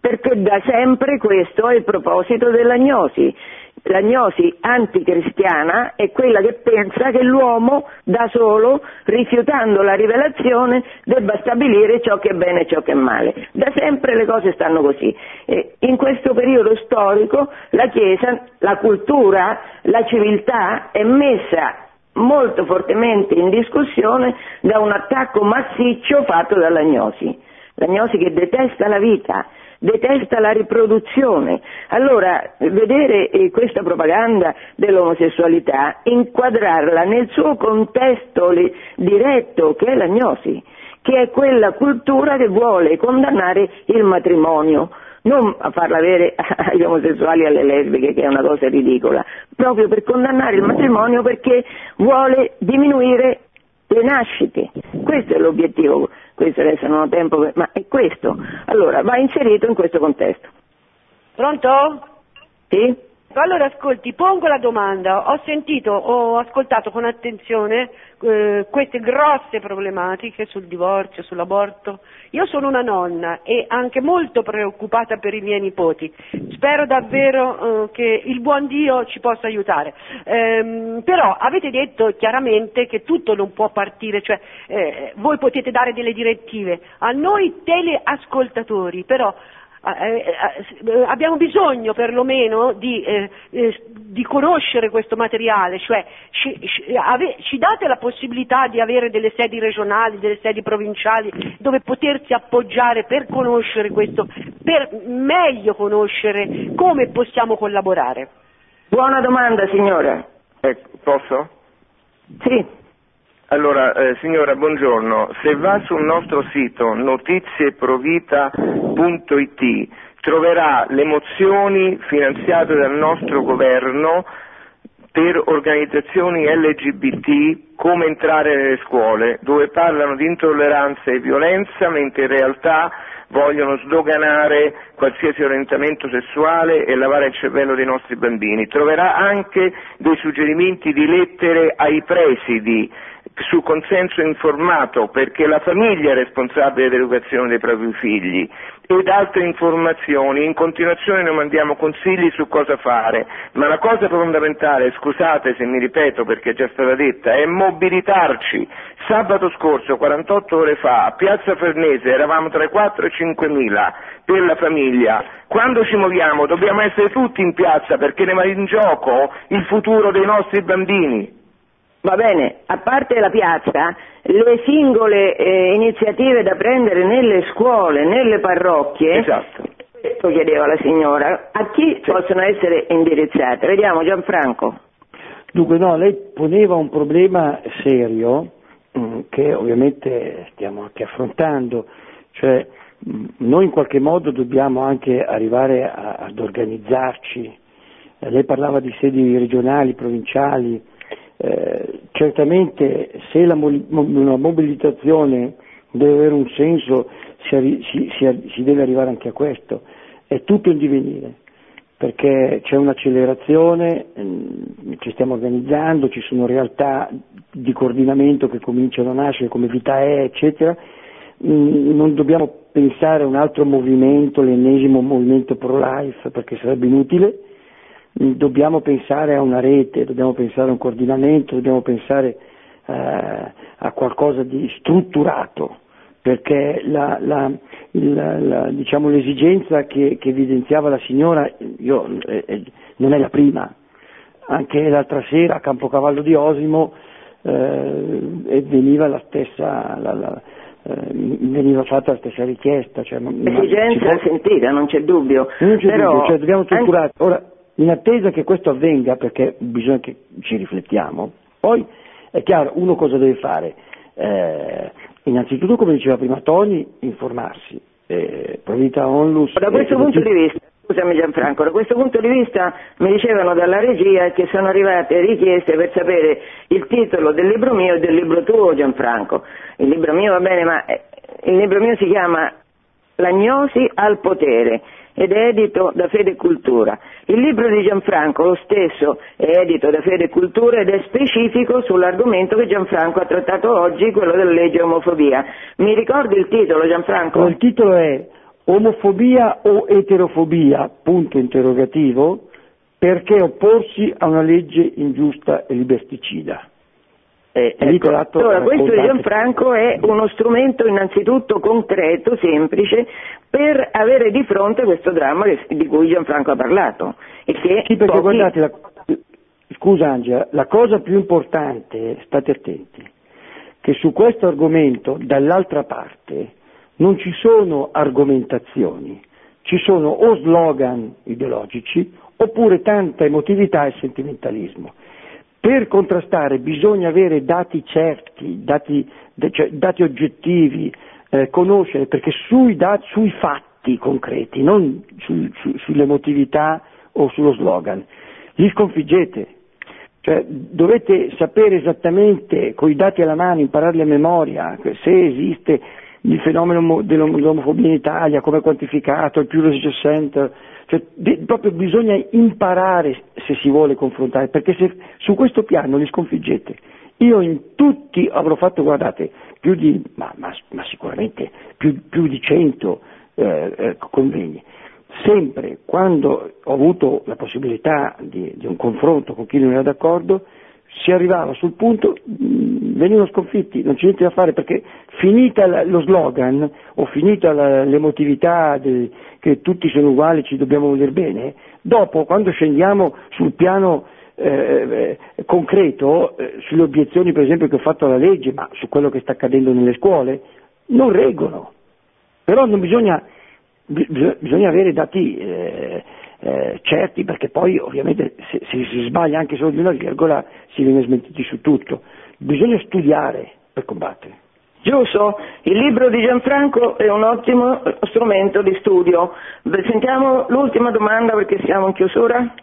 perché da sempre questo è il proposito dell'agnosi l'agnosi anticristiana è quella che pensa che l'uomo da solo, rifiutando la rivelazione, debba stabilire ciò che è bene e ciò che è male. Da sempre le cose stanno così. In questo periodo storico la Chiesa, la cultura, la civiltà è messa molto fortemente in discussione da un attacco massiccio fatto dall'agnosi. L'agnosi che detesta la vita, detesta la riproduzione. Allora, vedere eh, questa propaganda dell'omosessualità, inquadrarla nel suo contesto diretto, che è l'agnosi, che è quella cultura che vuole condannare il matrimonio, non a farla avere agli omosessuali e alle lesbiche, che è una cosa ridicola, proprio per condannare il matrimonio perché vuole diminuire le nascite. Questo è l'obiettivo questo adesso non ho tempo, per... ma è questo. Allora, va inserito in questo contesto. Pronto? Sì? Allora ascolti, pongo la domanda, ho sentito, ho ascoltato con attenzione eh, queste grosse problematiche sul divorzio, sull'aborto. Io sono una nonna e anche molto preoccupata per i miei nipoti. Spero davvero eh, che il buon Dio ci possa aiutare. Ehm, però avete detto chiaramente che tutto non può partire, cioè eh, voi potete dare delle direttive. A noi teleascoltatori però abbiamo bisogno perlomeno di, eh, eh, di, conoscere questo materiale, cioè ci, ci, ave, ci, date la possibilità di avere delle sedi regionali, delle sedi provinciali dove potersi appoggiare per conoscere questo, per meglio conoscere come possiamo collaborare. Buona domanda signora. Ecco, posso? Sì. Allora, eh, signora, buongiorno. Se va sul nostro sito notizieprovita.it troverà le mozioni finanziate dal nostro governo per organizzazioni LGBT come entrare nelle scuole, dove parlano di intolleranza e violenza, mentre in realtà vogliono sdoganare qualsiasi orientamento sessuale e lavare il cervello dei nostri bambini. Troverà anche dei suggerimenti di lettere ai presidi su consenso informato perché la famiglia è responsabile dell'educazione dei propri figli ed altre informazioni. In continuazione noi mandiamo consigli su cosa fare, ma la cosa fondamentale, scusate se mi ripeto perché è già stata detta, è mobilitarci. Sabato scorso, 48 ore fa, a Piazza Farnese eravamo tra i 4 e i 5 mila per la famiglia. Quando ci muoviamo dobbiamo essere tutti in piazza perché ne va in gioco il futuro dei nostri bambini. Va bene, a parte la piazza, le singole eh, iniziative da prendere nelle scuole, nelle parrocchie, esatto. questo chiedeva la signora, a chi sì. possono essere indirizzate? Vediamo Gianfranco. Dunque no, lei poneva un problema serio mh, mm, che ovviamente stiamo anche affrontando, cioè mh, mm, noi in qualche modo dobbiamo anche arrivare a, ad organizzarci. Eh, lei parlava di sedi regionali, provinciali, eh, certamente se la, una mobilitazione deve avere un senso si, si, si, si, deve arrivare anche a questo, è tutto in divenire, perché c'è un'accelerazione, ehm, ci stiamo organizzando, ci sono realtà di coordinamento che cominciano a nascere come Vita E, eccetera, mm, non dobbiamo pensare a un altro movimento, l'ennesimo movimento pro-life, perché sarebbe inutile, dobbiamo pensare a una rete, dobbiamo pensare a un coordinamento, dobbiamo pensare eh, a qualcosa di strutturato, perché la, la, la, diciamo, l'esigenza che, che, evidenziava la signora io, eh, eh, non è la prima, anche l'altra sera a Campocavallo di Osimo eh, veniva la stessa, la, eh, veniva fatta la stessa richiesta. Cioè, L'esigenza è sentita, non c'è dubbio. Non c'è Però, dubbio, cioè, dobbiamo strutturare. Ora, in attesa che questo avvenga, perché bisogna che ci riflettiamo, poi è chiaro, uno cosa deve fare? Eh, innanzitutto, come diceva prima Tony, informarsi. Eh, Provita Onlus. Da questo punto di vista, scusami Gianfranco, da questo punto di vista mi dicevano dalla regia che sono arrivate richieste per sapere il titolo del libro mio e del libro tuo Gianfranco. Il libro mio va bene, ma eh, il libro mio si chiama L'agnosi al potere ed è edito da Fede Cultura. Il libro di Gianfranco, lo stesso, è edito da Fede Cultura ed è specifico sull'argomento che Gianfranco ha trattato oggi, quello della legge omofobia. Mi ricordi il titolo, Gianfranco? Il titolo è Omofobia o eterofobia? Punto interrogativo. Perché opporsi a una legge ingiusta e liberticida? Eh, ecco, allora, questo di Gianfranco è uno strumento innanzitutto concreto, semplice, per avere di fronte questo dramma che, di cui Gianfranco ha parlato. E che sì, perché pochi... guardate, la... scusa Angela, la cosa più importante, state attenti, che su questo argomento dall'altra parte non ci sono argomentazioni, ci sono o slogan ideologici oppure tanta emotività e sentimentalismo. Per contrastare bisogna avere dati certi, dati, cioè, dati oggettivi, eh, conoscere, perché sui, dati, sui, fatti concreti, non su, su, sull'emotività o sullo slogan, li sconfiggete. Cioè, dovete sapere esattamente, con i dati alla mano, impararli a memoria, se esiste il fenomeno dell'omofobia in Italia, come è quantificato, il Pluralism Center, cioè, de, proprio bisogna imparare se si vuole confrontare, perché se su questo piano li sconfiggete. Io in tutti avrò fatto, guardate, più di, ma, ma, ma sicuramente più, più, di 100 eh, eh, convegni. Sempre quando ho avuto la possibilità di, di un confronto con chi non era d'accordo, si arrivava sul punto, venivano sconfitti, non c'è niente da fare perché finita lo slogan o finita l'emotività del, che tutti sono uguali, ci dobbiamo voler bene, dopo quando scendiamo sul piano eh, concreto, eh, sulle obiezioni per esempio che ho fatto alla legge, ma su quello che sta accadendo nelle scuole, non reggono. Però non bisogna, bisogna avere dati eh, eh, certi perché poi ovviamente se, se, si sbaglia anche solo di una virgola si viene smentiti su tutto. Bisogna studiare per combattere. Giusto, il libro di Gianfranco è un ottimo strumento di studio. Sentiamo l'ultima domanda perché siamo in chiusura.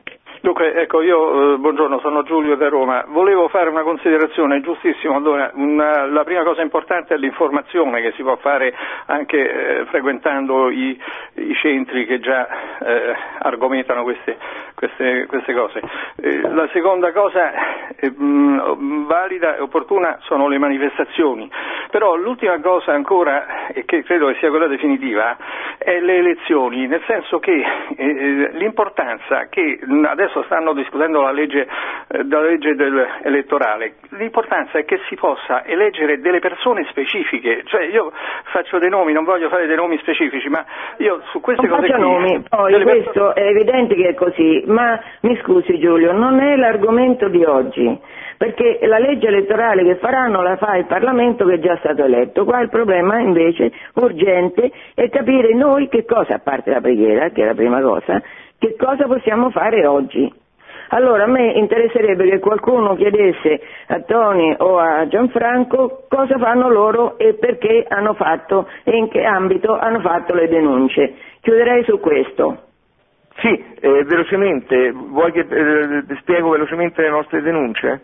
Dunque, ecco, io, eh, buongiorno, sono Giulio da Roma. Volevo fare una considerazione, giustissimo. Allora, una, la prima cosa importante è l'informazione che si può fare anche eh, frequentando i, i, centri che già eh, argomentano queste, queste, queste cose. Eh, la seconda cosa eh, mh, valida e opportuna sono le manifestazioni. Però l'ultima cosa ancora, e che credo che sia quella definitiva, è le elezioni, nel senso che eh, l'importanza che adesso adesso stanno discutendo la legge, eh, la legge del, elettorale, l'importanza è che si possa eleggere delle persone specifiche, cioè io faccio dei nomi, non voglio fare dei nomi specifici, ma io su queste non cose qui... nomi, poi questo persone... è evidente che è così, ma mi scusi Giulio, non è l'argomento di oggi perché la legge elettorale che faranno la fa il Parlamento che è già stato eletto. Qua il problema invece urgente è capire noi che cosa, a parte la preghiera, che è la prima cosa, che cosa possiamo fare oggi? Allora a me interesserebbe che qualcuno chiedesse a Tony o a Gianfranco cosa fanno loro e perché hanno fatto e in che ambito hanno fatto le denunce. Chiuderei su questo. Sì, eh, velocemente, vuoi che eh, spiego velocemente le nostre denunce?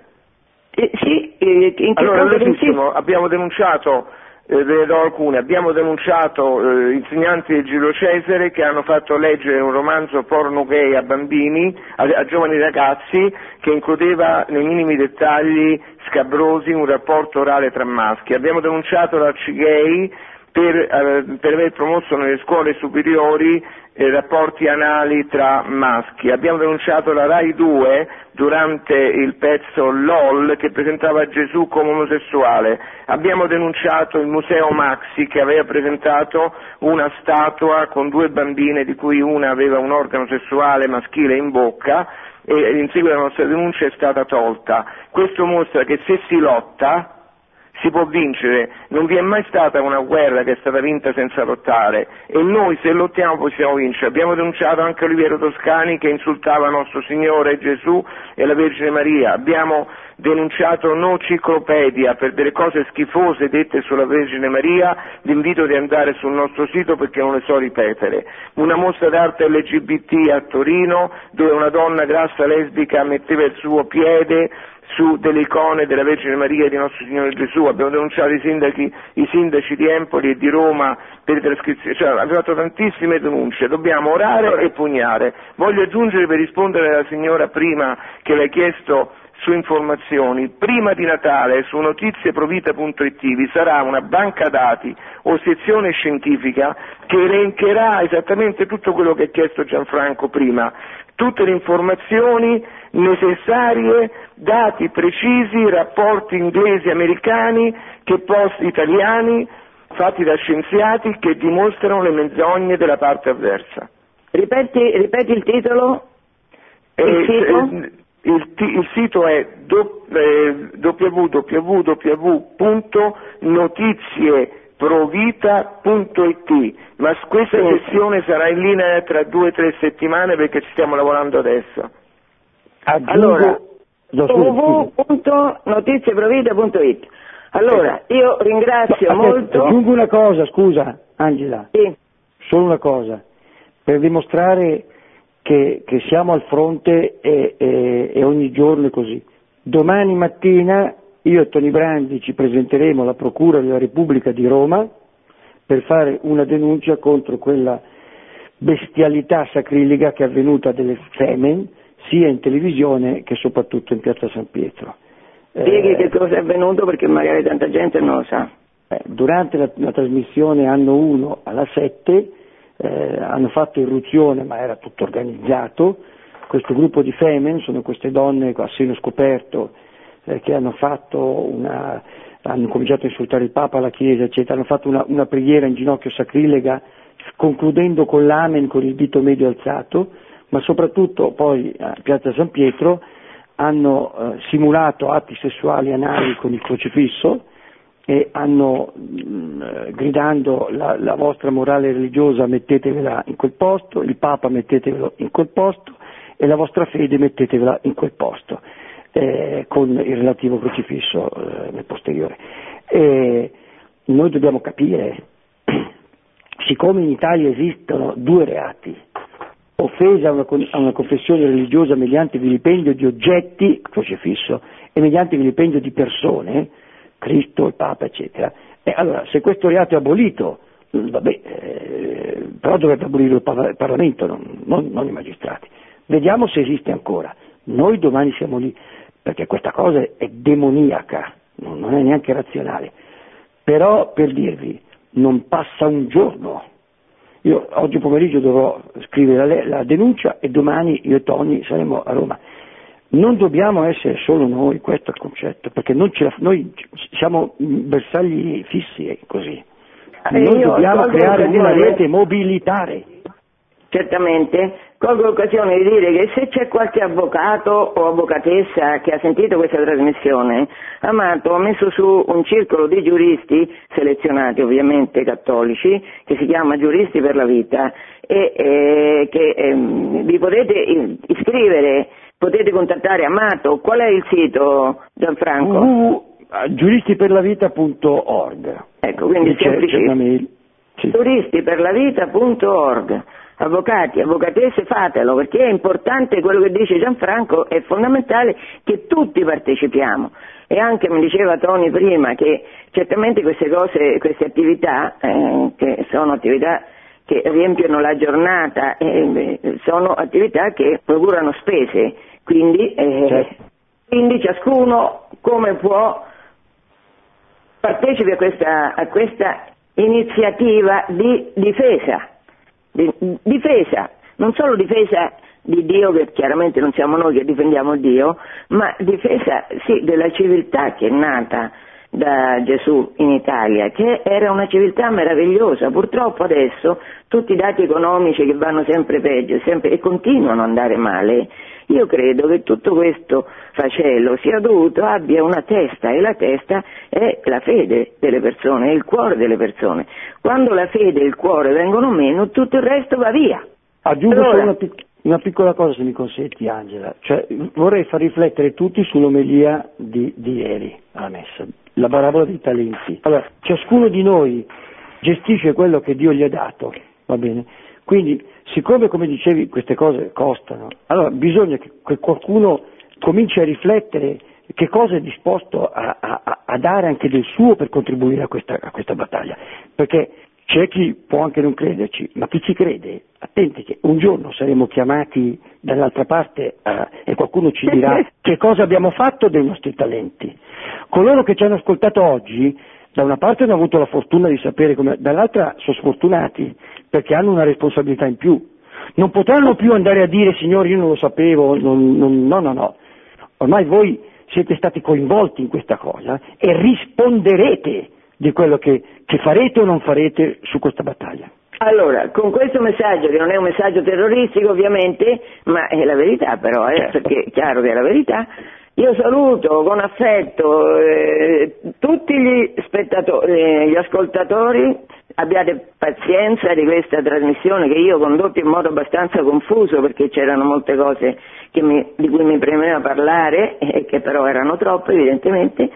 Eh, sì, eh, in che allora, velocissimo, abbiamo denunciato eh, ve ne do alcune. Abbiamo denunciato eh, insegnanti del Giro Cesare che hanno fatto leggere un romanzo porno gay a bambini, a, a giovani ragazzi, che includeva nei minimi dettagli scabrosi un rapporto orale tra maschi. Abbiamo denunciato la CGay per, eh, per aver promosso nelle scuole superiori eh, rapporti anali tra maschi. Abbiamo denunciato la RAI 2 durante il pezzo LOL che presentava Gesù come omosessuale. Abbiamo denunciato il Museo Maxi che aveva presentato una statua con due bambine di cui una aveva un organo sessuale maschile in bocca e in seguito alla nostra denuncia è stata tolta. Questo mostra che se si lotta si può vincere, non vi è mai stata una guerra che è stata vinta senza lottare e noi se lottiamo possiamo vincere. Abbiamo denunciato anche Oliviero Toscani che insultava nostro Signore Gesù e la Vergine Maria, abbiamo denunciato No Ciclopedia per delle cose schifose dette sulla Vergine Maria, l'invito di andare sul nostro sito perché non le so ripetere. Una mostra d'arte LGBT a Torino dove una donna grassa lesbica metteva il suo piede su delle icone della Vergine Maria e di nostro Signore Gesù, abbiamo denunciato i sindaci, i sindaci di Empoli e di Roma per trascrizione, cioè abbiamo fatto tantissime denunce, dobbiamo orare e pugnare. Voglio aggiungere per rispondere alla signora prima che le ha chiesto su informazioni, prima di Natale su notizieprovita.it vi sarà una banca dati o sezione scientifica che elencherà esattamente tutto quello che ha chiesto Gianfranco prima, tutte le informazioni necessarie, dati precisi, rapporti inglesi, americani, che post italiani, fatti da scienziati che dimostrano le menzogne della parte avversa. Ripeti, ripeti il titolo? Il, eh, sito? Eh, il, il, sito è www.notizieProvita.it ma questa sessione sarà in linea tra due o tre settimane perché ci stiamo lavorando adesso. Allora, www.notizieprovita.it Allora, io ringrazio Aspetta, molto... Aggiungo una cosa, scusa Angela. Sì. Solo una cosa, per dimostrare che, che siamo al fronte e, e, e ogni giorno è così. Domani mattina io e Toni Brandi ci presenteremo alla Procura della Repubblica di Roma per fare una denuncia contro quella bestialità sacrilega che è avvenuta delle Femen sia in televisione che soprattutto in Piazza San Pietro. Spieghi eh, che cosa è avvenuto perché magari tanta gente non lo sa. Eh, durante la, la, trasmissione anno 1 alla 7 eh, hanno fatto irruzione, ma era tutto organizzato, questo gruppo di Femen, sono queste donne a seno scoperto eh, che hanno, una, hanno cominciato a insultare il Papa, la Chiesa, eccetera, hanno fatto una, una preghiera in ginocchio sacrilega, concludendo con l'amen con il dito medio alzato, ma soprattutto poi a Piazza San Pietro hanno eh, simulato atti sessuali anali con il crocifisso e hanno mh, mm, gridando la, la, vostra morale religiosa mettetevela in quel posto, il Papa mettetevelo in quel posto e la vostra fede mettetevela in quel posto, eh, con il relativo crocifisso eh, nel posteriore. E noi dobbiamo capire, siccome in Italia esistono due reati, offesa a una, a una confessione religiosa mediante vilipendio di oggetti, crocifisso, e mediante vilipendio di persone, Cristo, il Papa, eccetera. E allora, se questo reato è abolito, mm, vabbè, eh, però dovrebbe abolirlo il Parlamento, non, non, non, i magistrati. Vediamo se esiste ancora. Noi domani siamo lì, perché questa cosa è demoniaca, non, non è neanche razionale. Però, per dirvi, non passa un giorno io oggi pomeriggio dovrò scrivere la, la denuncia e domani io e Tony saremo a Roma. Non dobbiamo essere solo noi, questo è il concetto, perché la, noi siamo bersagli fissi così. Noi dobbiamo creare una rete mobilitare. Certamente, colgo l'occasione di dire che se c'è qualche avvocato o avvocatessa che ha sentito questa trasmissione, Amato ha messo su un circolo di giuristi, selezionati ovviamente cattolici, che si chiama Giuristi per la Vita, e eh, che eh, vi potete iscrivere, potete contattare Amato. Qual è il sito, Gianfranco? Giuristiperlavita.org. Ecco, quindi semplice. Giuristiperlavita.org avvocati, avvocatesse fatelo perché è importante quello che dice Gianfranco, è fondamentale che tutti partecipiamo e anche mi diceva Tony prima che certamente queste cose, queste attività eh, che sono attività che riempiono la giornata eh, sono attività che procurano spese, quindi, eh, certo. quindi ciascuno come può partecipi a questa, a questa iniziativa di difesa difesa, non solo difesa di Dio, che chiaramente non siamo noi che difendiamo Dio, ma difesa sì, della civiltà che è nata da Gesù in Italia, che era una civiltà meravigliosa. Purtroppo adesso tutti i dati economici che vanno sempre peggio sempre, e continuano ad andare male, io credo che tutto questo facello sia dovuto, abbia una testa e la testa è la fede delle persone, è il cuore delle persone. Quando la fede e il cuore vengono meno, tutto il resto va via. Aggiungo allora, solo una, pic- una, piccola cosa se mi consenti Angela, cioè, vorrei far riflettere tutti sull'omelia di, di ieri alla messa, la parabola dei talenti. Allora, ciascuno di noi gestisce quello che Dio gli ha dato, va bene? Quindi, siccome, come dicevi, queste cose costano, allora bisogna che, qualcuno cominci a riflettere che cosa è disposto a, a, a, dare anche del suo per contribuire a questa, a questa, battaglia. Perché c'è chi può anche non crederci, ma chi ci crede, attenti che un giorno saremo chiamati dall'altra parte uh, e qualcuno ci dirà che cosa abbiamo fatto dei nostri talenti. Coloro che ci hanno ascoltato oggi, da una parte hanno avuto la fortuna di sapere come, dall'altra sono sfortunati perché hanno una responsabilità in più. Non potranno più andare a dire signori io non lo sapevo, non, non, no, no, no. Ormai voi siete stati coinvolti in questa cosa e risponderete di quello che, che farete o non farete su questa battaglia. Allora, con questo messaggio, che non è un messaggio terroristico ovviamente, ma è la verità però, eh, certo. perché è chiaro che è la verità, io saluto con affetto eh, tutti gli spettatori, eh, gli ascoltatori, abbiate pazienza di questa trasmissione che io ho condotto in modo abbastanza confuso perché c'erano molte cose mi, di cui mi premeva parlare e che però erano troppe evidentemente.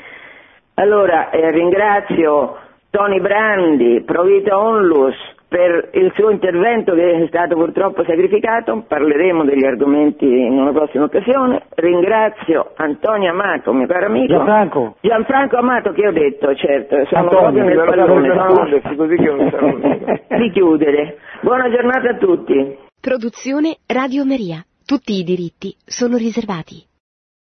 Allora eh, ringrazio Tony Brandi, Provita Onlus, per il suo intervento che è stato purtroppo sacrificato, parleremo degli argomenti in una prossima occasione. Ringrazio Antonio Amato, mio caro amico. Gianfranco. Gianfranco Amato che ho detto, certo, sono Antonio, proprio nel pallone. così che non sarò Di chiudere. Buona giornata a tutti. Produzione Radio Maria. Tutti i diritti sono riservati.